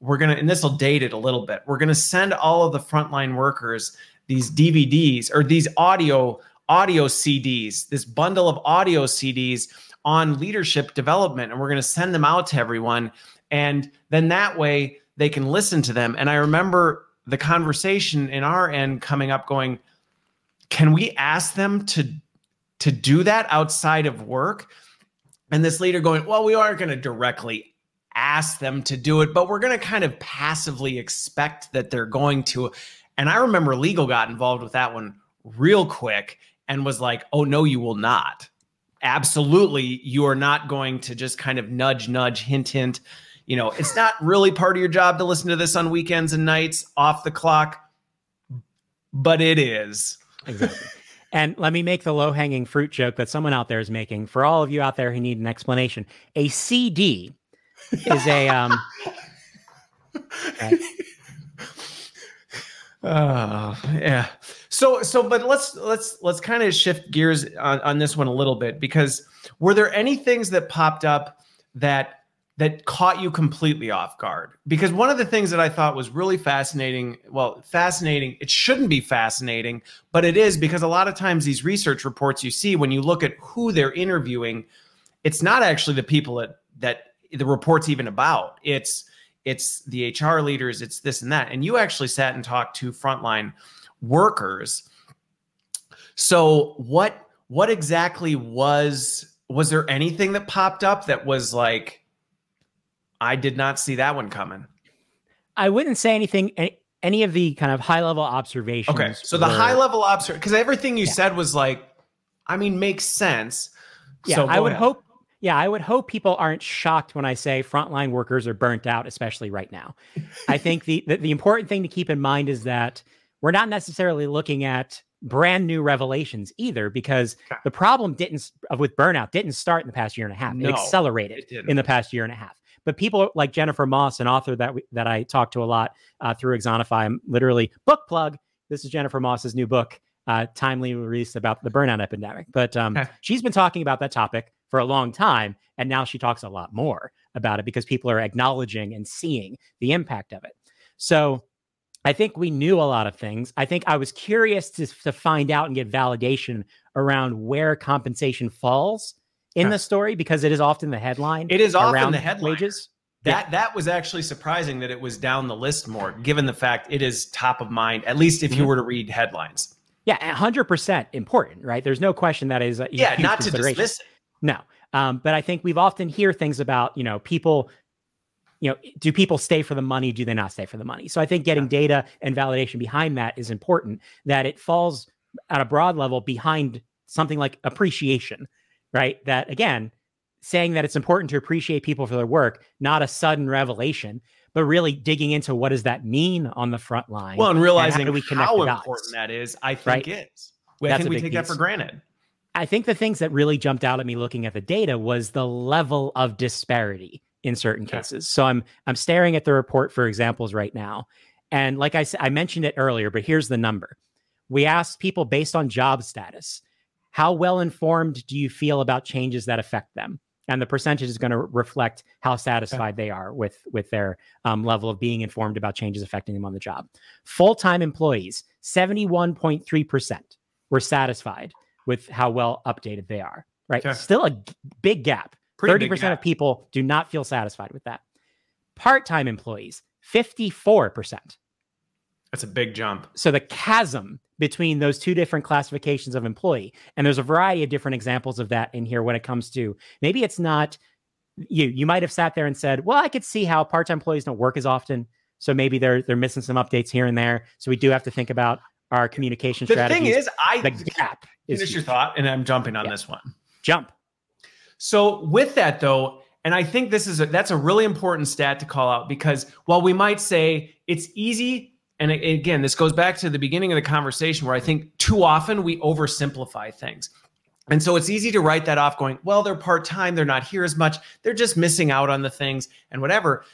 we're gonna and this will date it a little bit we're gonna send all of the frontline workers these dvds or these audio audio cds this bundle of audio cds on leadership development and we're going to send them out to everyone and then that way they can listen to them and i remember the conversation in our end coming up going can we ask them to to do that outside of work and this leader going well we aren't going to directly ask them to do it, but we're going to kind of passively expect that they're going to. And I remember legal got involved with that one real quick and was like, oh, no, you will not. Absolutely, you are not going to just kind of nudge, nudge, hint, hint. You know, it's not really part of your job to listen to this on weekends and nights off the clock, but it is. Exactly. And let me make the low hanging fruit joke that someone out there is making for all of you out there who need an explanation. A CD is a um uh, [LAUGHS] yeah. So so but let's let's let's kind of shift gears on, on this one a little bit because were there any things that popped up that that caught you completely off guard because one of the things that i thought was really fascinating well fascinating it shouldn't be fascinating but it is because a lot of times these research reports you see when you look at who they're interviewing it's not actually the people that that the report's even about. It's it's the HR leaders, it's this and that. And you actually sat and talked to frontline workers. So what what exactly was was there anything that popped up that was like I did not see that one coming? I wouldn't say anything any of the kind of high level observations. Okay. So were, the high level observation because everything you yeah. said was like I mean makes sense. Yeah, so I would ahead. hope yeah, I would hope people aren't shocked when I say frontline workers are burnt out, especially right now. I think the, the, the important thing to keep in mind is that we're not necessarily looking at brand new revelations either, because the problem didn't with burnout didn't start in the past year and a half. No, it accelerated it in the past year and a half. But people like Jennifer Moss, an author that we, that I talk to a lot uh, through Axonify, I'm literally book plug. This is Jennifer Moss's new book, uh, timely release about the burnout epidemic. But um, she's been talking about that topic for a long time. And now she talks a lot more about it because people are acknowledging and seeing the impact of it. So I think we knew a lot of things. I think I was curious to, to find out and get validation around where compensation falls in the story because it is often the headline. It is often the headline. Wages. That yeah. that was actually surprising that it was down the list more, given the fact it is top of mind. At least if mm-hmm. you were to read headlines. Yeah, hundred percent important, right? There's no question that is. yeah, not to dismiss it. No, um, but I think we've often hear things about you know people. You know, do people stay for the money? Do they not stay for the money? So I think getting yeah. data and validation behind that is important. That it falls at a broad level behind something like appreciation, right? That again, saying that it's important to appreciate people for their work, not a sudden revelation, but really digging into what does that mean on the front line. Well, and realizing and how, how important that is, I think right? is. I That's think we take piece. that for granted. I think the things that really jumped out at me looking at the data was the level of disparity in certain okay. cases. So I'm I'm staring at the report for examples right now. And like I said, I mentioned it earlier, but here's the number. We asked people based on job status, how well informed do you feel about changes that affect them? and the percentage is going to reflect how satisfied they are with with their um, level of being informed about changes affecting them on the job. Full time employees, seventy one point three percent were satisfied with how well updated they are. Right, okay. still a g- big gap. Thirty percent of people do not feel satisfied with that. Part time employees, fifty four percent. That's a big jump. So the chasm between those two different classifications of employee. And there's a variety of different examples of that in here when it comes to maybe it's not you you might have sat there and said, "Well, I could see how part-time employees don't work as often, so maybe they're they're missing some updates here and there. So we do have to think about our communication the strategies." The thing is, I the gap finish is your thought, and I'm jumping on yeah. this one. Jump. So with that though, and I think this is a, that's a really important stat to call out because while we might say it's easy and again, this goes back to the beginning of the conversation where I think too often we oversimplify things. And so it's easy to write that off going, well, they're part time, they're not here as much, they're just missing out on the things and whatever.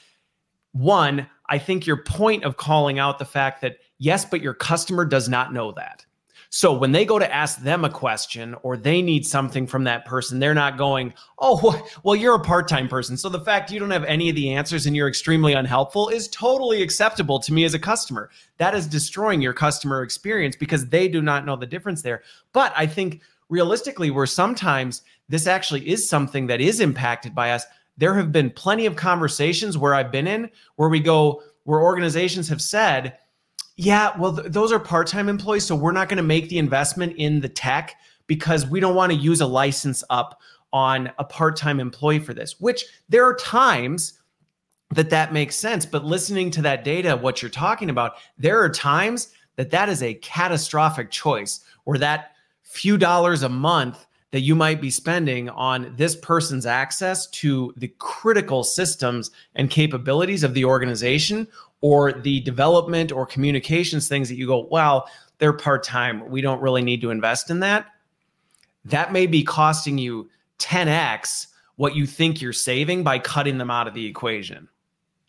One, I think your point of calling out the fact that, yes, but your customer does not know that. So when they go to ask them a question or they need something from that person, they're not going, oh, well, you're a part time person. So the fact you don't have any of the answers and you're extremely unhelpful is totally acceptable to me as a customer. That is destroying your customer experience because they do not know the difference there. But I think realistically, where sometimes this actually is something that is impacted by us, there have been plenty of conversations where I've been in where we go, where organizations have said, yeah, well, th- those are part time employees. So we're not going to make the investment in the tech because we don't want to use a license up on a part time employee for this, which there are times that that makes sense. But listening to that data, what you're talking about, there are times that that is a catastrophic choice or that few dollars a month that you might be spending on this person's access to the critical systems and capabilities of the organization or the development or communications things that you go, well, they're part time. We don't really need to invest in that. That may be costing you 10x what you think you're saving by cutting them out of the equation.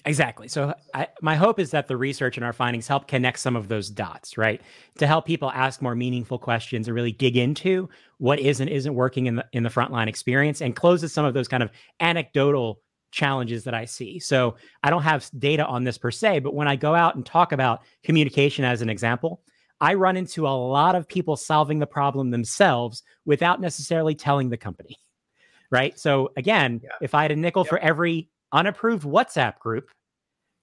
Exactly. So, I, my hope is that the research and our findings help connect some of those dots, right? To help people ask more meaningful questions and really dig into what is and isn't working in the in the frontline experience, and closes some of those kind of anecdotal challenges that I see. So I don't have data on this per se, but when I go out and talk about communication as an example, I run into a lot of people solving the problem themselves without necessarily telling the company. [LAUGHS] Right. So again, yeah. if I had a nickel yep. for every unapproved WhatsApp group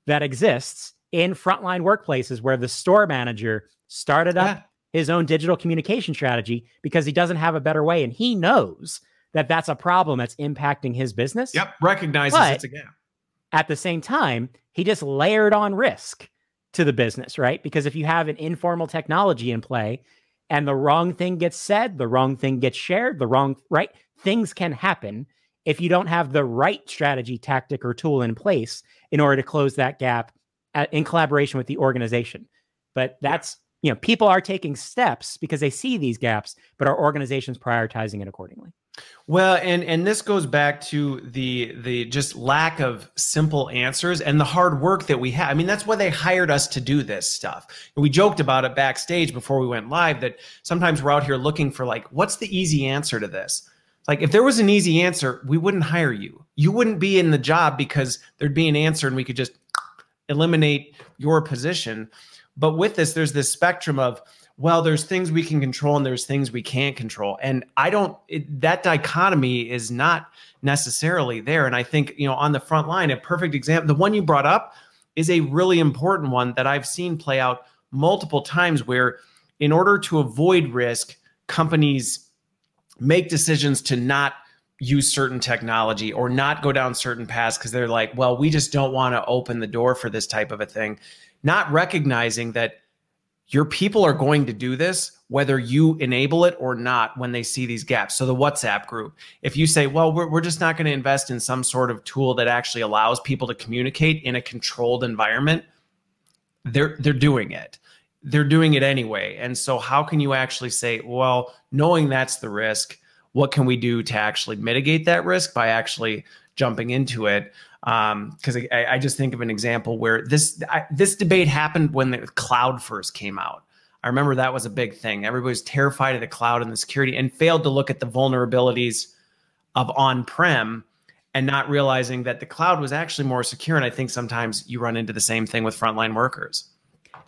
that exists in frontline workplaces where the store manager started up yeah. his own digital communication strategy because he doesn't have a better way and he knows that that's a problem that's impacting his business. Yep, recognizes but it's a gap. At the same time, he just layered on risk to the business, right? Because if you have an informal technology in play and the wrong thing gets said, the wrong thing gets shared, the wrong, right? Things can happen if you don't have the right strategy, tactic, or tool in place in order to close that gap at, in collaboration with the organization. But that's, you know, people are taking steps because they see these gaps, but our organization's prioritizing it accordingly. Well, and and this goes back to the the just lack of simple answers and the hard work that we have. I mean, that's why they hired us to do this stuff. And we joked about it backstage before we went live that sometimes we're out here looking for like, what's the easy answer to this? Like if there was an easy answer, we wouldn't hire you. You wouldn't be in the job because there'd be an answer and we could just eliminate your position. But with this, there's this spectrum of, well, there's things we can control and there's things we can't control. And I don't, it, that dichotomy is not necessarily there. And I think, you know, on the front line, a perfect example, the one you brought up is a really important one that I've seen play out multiple times where, in order to avoid risk, companies make decisions to not use certain technology or not go down certain paths because they're like, well, we just don't want to open the door for this type of a thing, not recognizing that your people are going to do this whether you enable it or not when they see these gaps. So the WhatsApp group, if you say, well, we're, we're just not going to invest in some sort of tool that actually allows people to communicate in a controlled environment, they're they're doing it. They're doing it anyway. And so how can you actually say, well, knowing that's the risk, what can we do to actually mitigate that risk by actually jumping into it? Because um, I, I, just think of an example where this I, this debate happened when the cloud first came out. I remember that was a big thing. Everybody was terrified of the cloud and the security, and failed to look at the vulnerabilities of on-prem and not realizing that the cloud was actually more secure. And I think sometimes you run into the same thing with frontline workers.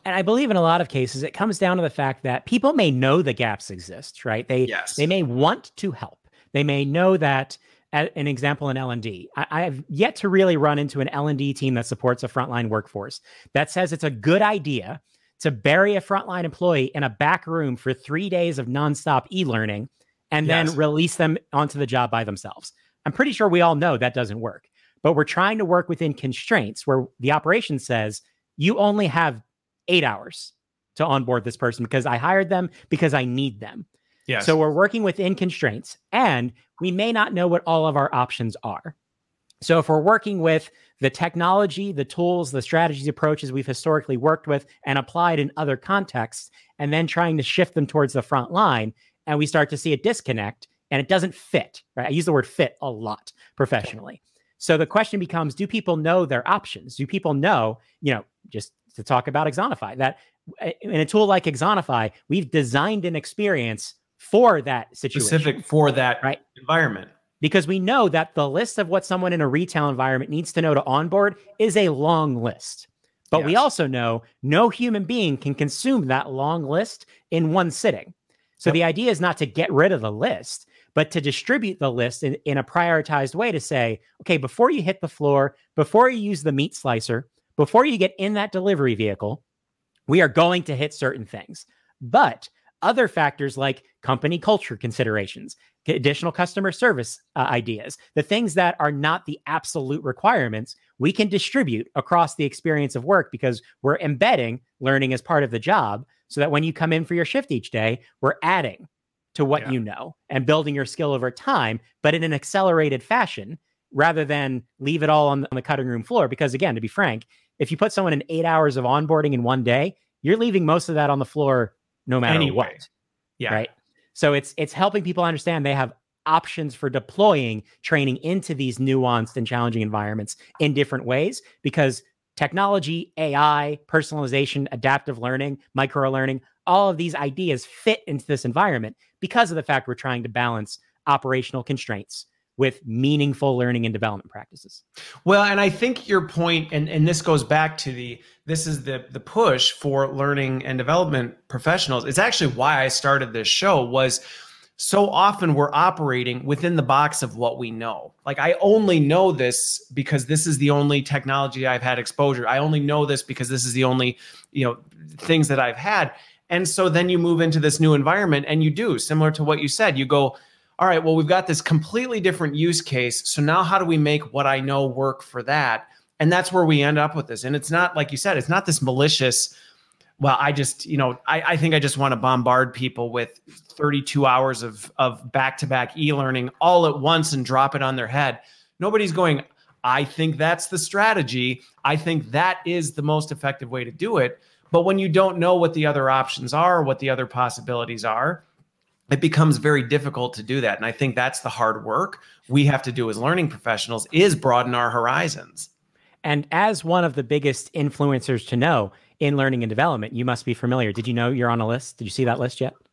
And I believe in a lot of cases, it comes down to the fact that people may know the gaps exist, right? They yes. they may want to help. They may know that an example in L&D. I, I have yet to really run into an L&D team that supports a frontline workforce that says it's a good idea to bury a frontline employee in a back room for three days of nonstop e-learning and yes. then release them onto the job by themselves. I'm pretty sure we all know that doesn't work, but we're trying to work within constraints where the operation says you only have eight hours to onboard this person because I hired them because I need them. Yes. So we're working within constraints and we may not know what all of our options are. So if we're working with the technology, the tools, the strategies, approaches we've historically worked with and applied in other contexts, and then trying to shift them towards the front line, and we start to see a disconnect and it doesn't fit, right? I use the word fit a lot professionally. So the question becomes do people know their options? Do people know, you know, just to talk about Axonify, that eh, in a tool like Axonify, we've designed an experience for that situation. Specific for that right? environment. Because we know that the list of what someone in a retail environment needs to know to onboard is a long list. But yes. we also know no human being can consume that long list in one sitting. So yep. the idea is not to get rid of the list, but to distribute the list in, in a prioritized way to say, okay, before you hit the floor, before you use the meat slicer, before you get in that delivery vehicle, we are going to hit certain things. But other factors like company culture considerations, additional customer service uh, ideas, the things that are not the absolute requirements, we can distribute across the experience of work because we're embedding learning as part of the job so that when you come in for your shift each day, we're adding to what yeah. you know and building your skill over time, but in an accelerated fashion rather than leave it all on, on the cutting room floor. Because again, to be frank, if you put someone in eight hours of onboarding in one day, you're leaving most of that on the floor no matter anyway. what. Yeah. Right. So it's it's helping people understand they have options for deploying training into these nuanced and challenging environments in different ways because technology, AI, personalization, adaptive learning, micro learning, all of these ideas fit into this environment because of the fact we're trying to balance operational constraints with meaningful learning and development practices. Well, and I think your point, and, and this goes back to the this is the the push for learning and development professionals. It's actually why I started this show was so often we're operating within the box of what we know. Like I only know this because this is the only technology I've had exposure. I only know this because this is the only, you know, things that I've had. And so then you move into this new environment and you do similar to what you said. You go, all right, well, we've got this completely different use case. So now how do we make what I know work for that? And that's where we end up with this. And it's not, like you said, it's not this malicious, well, I just, you know, I, I think I just want to bombard people with 32 hours of, of back-to-back e-learning all at once and drop it on their head. Nobody's going, I think that's the strategy. I think that is the most effective way to do it. But when you don't know what the other options are, what the other possibilities are, it becomes very difficult to do that and i think that's the hard work we have to do as learning professionals is broaden our horizons and as one of the biggest influencers to know in learning and development you must be familiar did you know you're on a list did you see that list yet [LAUGHS]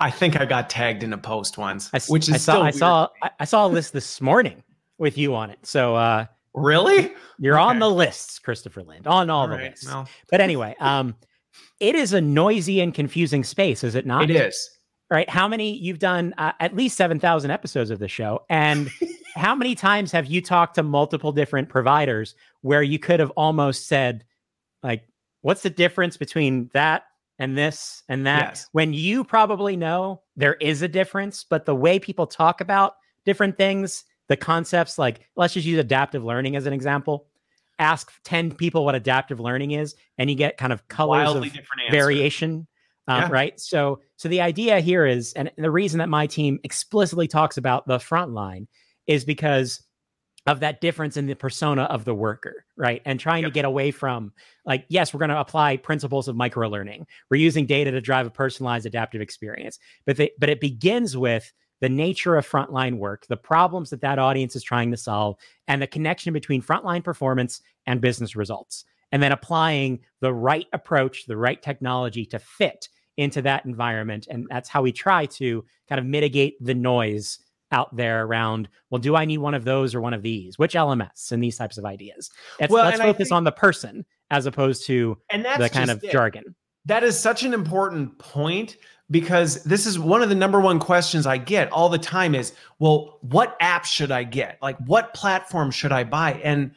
I think I got tagged in a post once, I, which is I saw, I saw I saw a list this morning with you on it. So uh really, you're okay. on the lists, Christopher Lind, on all, all the right, lists. Well. But anyway, um, it is a noisy and confusing space, is it not? It is. Right? How many you've done uh, at least seven thousand episodes of the show, and [LAUGHS] how many times have you talked to multiple different providers where you could have almost said, like, what's the difference between that and this and that yes. when you probably know there is a difference but the way people talk about different things the concepts like let's just use adaptive learning as an example ask 10 people what adaptive learning is and you get kind of colors Wildly of variation um, yeah. right so so the idea here is and the reason that my team explicitly talks about the front line is because of that difference in the persona of the worker, right? And trying yep. to get away from like, yes, we're going to apply principles of micro learning. We're using data to drive a personalized adaptive experience, but they, but it begins with the nature of frontline work, the problems that that audience is trying to solve, and the connection between frontline performance and business results, and then applying the right approach, the right technology to fit into that environment. And that's how we try to kind of mitigate the noise out there around, well, do I need one of those or one of these? Which LMS and these types of ideas. well, let's focus think, on the person as opposed to and that's the kind of it. jargon. That is such an important point because this is one of the number one questions I get all the time is, well, what app should I get? Like what platform should I buy? And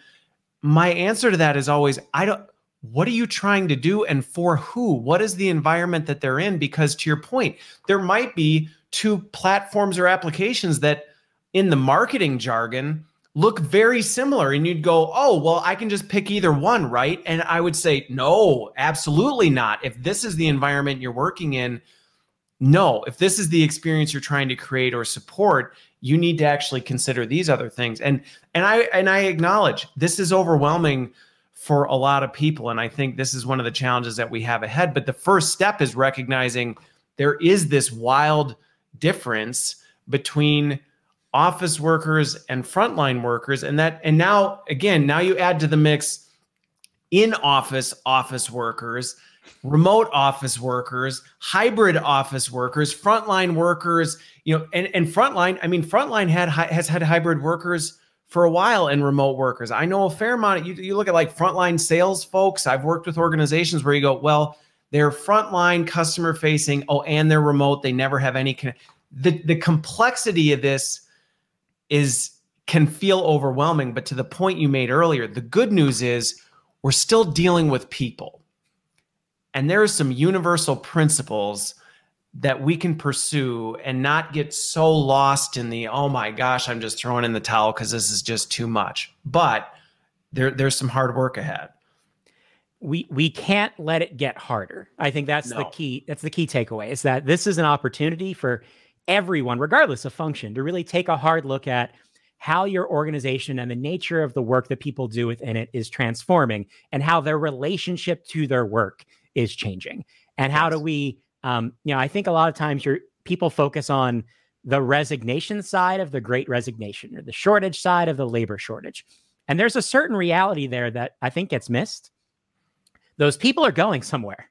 my answer to that is always, I don't what are you trying to do and for who? What is the environment that they're in? Because to your point, there might be two platforms or applications that in the marketing jargon look very similar. And you'd go oh well i can just pick either one right? And i would say no absolutely not. If this is the environment you're working in no. If this is the experience you're trying to create or support you need to actually consider these other things. And and i and i acknowledge this is overwhelming for a lot of people. And i think this is one of the challenges that we have ahead. But the first step is recognizing there is this wild difference between office workers and frontline workers and that and now again now you add to the mix in office office workers remote office workers hybrid office workers frontline workers you know and, and frontline i mean frontline had has had hybrid workers for a while and remote workers. I know a fair amount you, you look at like frontline sales folks i've worked with organizations where you go well they're frontline customer facing oh and they're remote they never have any con- the the complexity of this is can feel overwhelming but to the point you made earlier the good news is we're still dealing with people. And there are some universal principles that we can pursue and not get so lost in the oh my gosh i'm just throwing in the towel because this is just too much. But there, there's some hard work ahead. We we can't let it get harder. I think that's no. the key that's the key takeaway is that this is an opportunity for everyone, regardless of function, to really take a hard look at how your organization and the nature of the work that people do within it is transforming and how their relationship to their work is changing. And how do we, um, you know, I think a lot of times your people focus on the resignation side of the great resignation or the shortage side of the labor shortage. And there's a certain reality there that I think gets missed. Those people are going somewhere.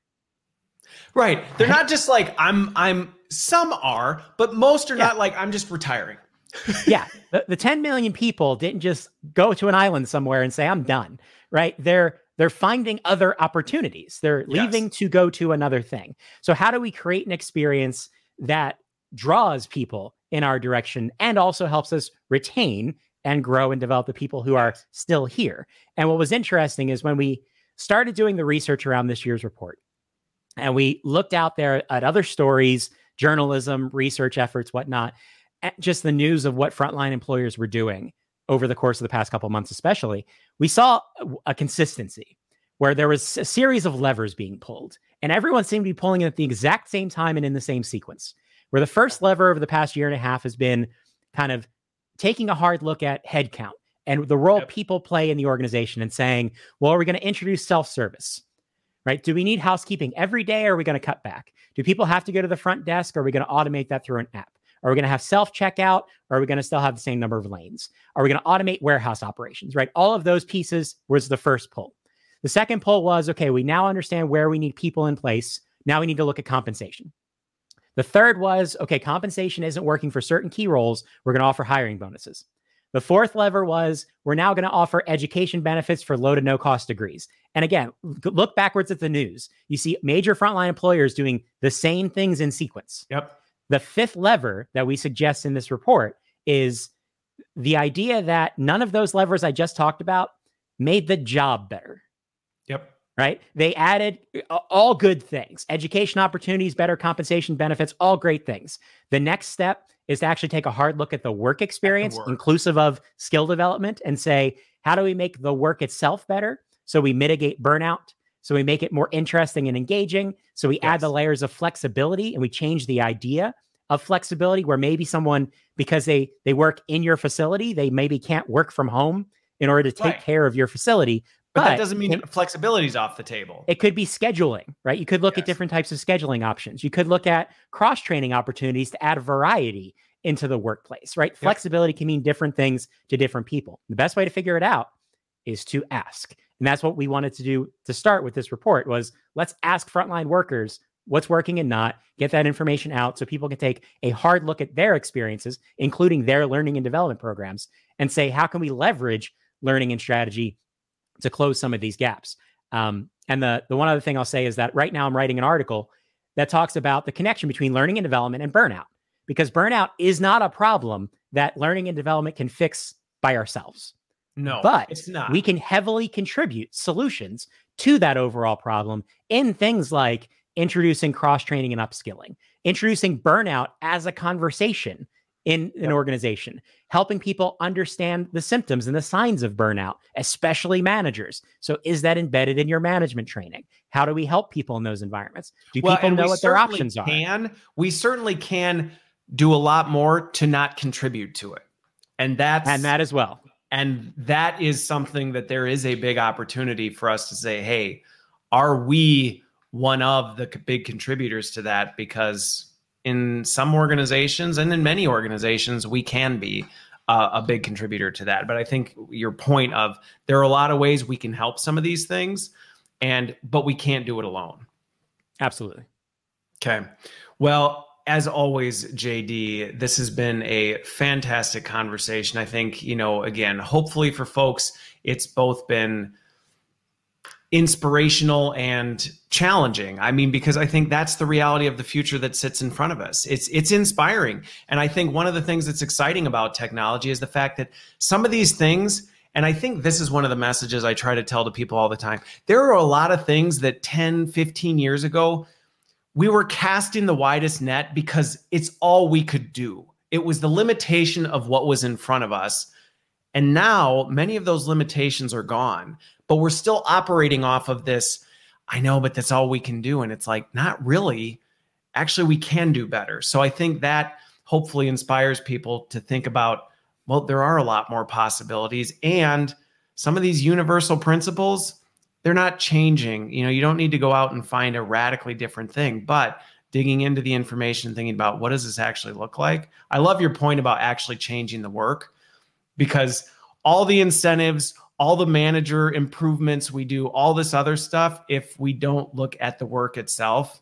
Right. They're not just like I'm I'm some are, but most are yeah. not like I'm just retiring. [LAUGHS] yeah. The, the 10 million people didn't just go to an island somewhere and say I'm done, right? They're they're finding other opportunities. They're leaving yes. to go to another thing. So how do we create an experience that draws people in our direction and also helps us retain and grow and develop the people who are still here? And what was interesting is when we started doing the research around this year's report, and we looked out there at other stories, journalism, research efforts, whatnot, eh, just the news of what frontline employers were doing over the course of the past couple months, especially. We saw a consistency where there was a series of levers being pulled, and everyone seemed to be pulling it at the exact same time and in the same sequence. Where the first lever over the past year and a half has been kind of taking a hard look at headcount and the role yep. people play in the organization and saying, well, are we going to introduce self service? Right? Do we need housekeeping every day? Or are we going to cut back? Do people have to go to the front desk? Or are we going to automate that through an app? Are we going to have self checkout? Are we going to still have the same number of lanes? Are we going to automate warehouse operations, right? All of those pieces was the first pull. The second pull was okay, we now understand where we need people in place. Now we need to look at compensation. The third was okay, compensation isn't working for certain key roles. We're going to offer hiring bonuses. The fourth lever was we're now going to offer education benefits for low to no cost degrees. And again, look backwards at the news. You see major frontline employers doing the same things in sequence. Yep. The fifth lever that we suggest in this report is the idea that none of those levers I just talked about made the job better. Yep right? They added all good things education opportunities, better compensation benefits, all great things. The next step is to actually take a hard look at the work experience, the work. inclusive of skill development, and say, how do we make the work itself better? So we mitigate burnout. So we make it more interesting and engaging. So we yes. add the layers of flexibility and we change the idea of flexibility where maybe someone because they they work in your facility, they maybe can't work from home in order to take right. care of your facility, but, but that doesn't mean it, flexibility is off the table. It could be scheduling, right? You could look yes. at different types of scheduling options. You could look at cross training opportunities to add variety into the workplace, right? Yep. Flexibility can mean different things to different people. The best way to figure it out is to ask. And that's what we wanted to do to start with this report was let's ask frontline workers what's working and not, get that information out so people can take a hard look at their experiences, including their learning and development programs, and say, how can we leverage learning and strategy to close some of these gaps. Um, and the the one other thing I'll say is that right now I'm writing an article that talks about the connection between learning and development and burnout, because burnout is not a problem that learning and development can fix by ourselves. No, but it's not. We can heavily contribute solutions to that overall problem in things like introducing cross training and upskilling, introducing burnout as a conversation in an organization, helping people understand the symptoms and the signs of burnout, especially managers. So, is that embedded in your management training? How do we help people in those environments? Do well, people know what their options can, are? We certainly can do a lot more to not contribute to it. And that's and that as well. And that is something that there is a big opportunity for us to say, hey, are we one of the big contributors to that? Because in some organizations and in many organizations, we can be uh, a big contributor to that. But I think your point of there are a lot of ways we can help some of these things, and but we can't do it alone. Absolutely. Okay. Well, as always, JD, this has been a fantastic conversation. I think, you know, again, hopefully for folks, it's both been inspirational and challenging. I mean, because I think that's the reality of the future that sits in front of us. It's it's inspiring. And I think one of the things that's exciting about technology is the fact that some of these things and I think this is one of the messages I try to tell to people all the time. There are a lot of things that 10, 15 years ago we were casting the widest net because it's all we could do. It was the limitation of what was in front of us. And now many of those limitations are gone but we're still operating off of this. I know, but that's all we can do. And it's like, not really. Actually, we can do better. So I think that hopefully inspires people to think about, well, there are a lot more possibilities. And some of these universal principles, they're not changing. You know, you don't need to go out and find a radically different thing, but digging into the information, thinking about what does this actually look like. I love your point about actually changing the work because all the incentives, all the manager improvements we do, all this other stuff, if we don't look at the work itself,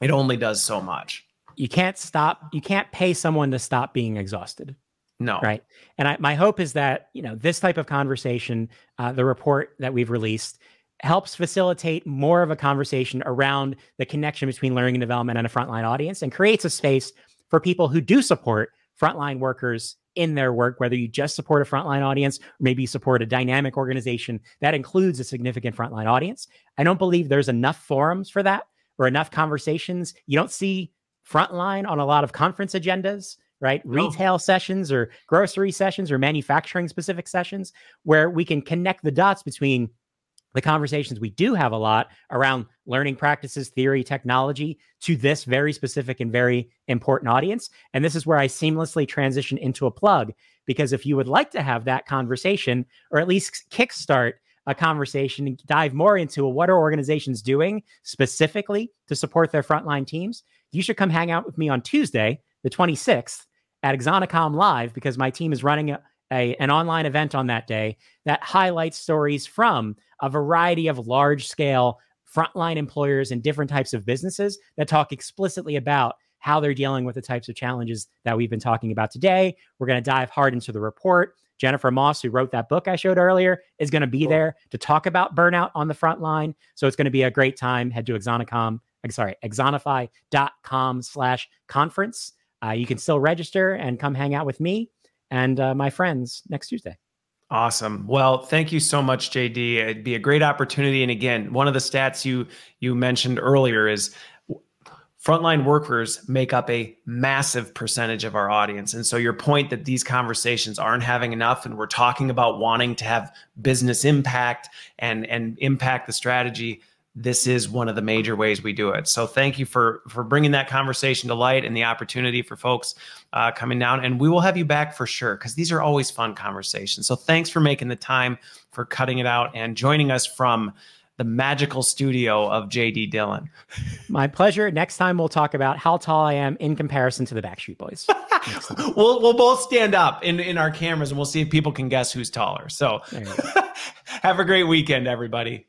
it only does so much. You can't stop, you can't pay someone to stop being exhausted. No. Right. And I, my hope is that, you know, this type of conversation, uh, the report that we've released, helps facilitate more of a conversation around the connection between learning and development and a frontline audience and creates a space for people who do support frontline workers in their work, whether you just support a frontline audience or maybe support a dynamic organization that includes a significant frontline audience. I don't believe there's enough forums for that or enough conversations. You don't see frontline on a lot of conference agendas, right? No. Retail sessions or grocery sessions or manufacturing specific sessions where we can connect the dots between the conversations we do have a lot around learning practices, theory, technology to this very specific and very important audience. And this is where I seamlessly transition into a plug because if you would like to have that conversation or at least kickstart a conversation and dive more into what are organizations doing specifically to support their frontline teams, you should come hang out with me on Tuesday, the 26th at Axonicom Live because my team is running a, a, an online event on that day that highlights stories from a variety of large scale frontline employers and different types of businesses that talk explicitly about how they're dealing with the types of challenges that we've been talking about today. We're going to dive hard into the report. Jennifer Moss, who wrote that book I showed earlier, is going to be cool. there to talk about burnout on the front line. So it's going to be a great time. Head to Axonicom, sorry, axonify.com slash conference. Uh, you can still register and come hang out with me and uh, my friends next Tuesday. Awesome. Well, thank you so much, JD. It'd be a great opportunity. And again, one of the stats you you mentioned earlier is frontline workers make up a massive percentage of our audience. And so your point that these conversations aren't having enough and we're talking about wanting to have business impact and and impact the strategy, this is one of the major ways we do it. So thank you for for bringing that conversation to light and the opportunity for folks uh, coming down. And we will have you back for sure because these are always fun conversations. So thanks for making the time for cutting it out and joining us from the magical studio of JD Dillon. My pleasure. Next time we'll talk about how tall I am in comparison to the Backstreet Boys. [LAUGHS] we'll we'll both stand up in in our cameras and we'll see if people can guess who's taller. So [LAUGHS] have a great weekend, everybody.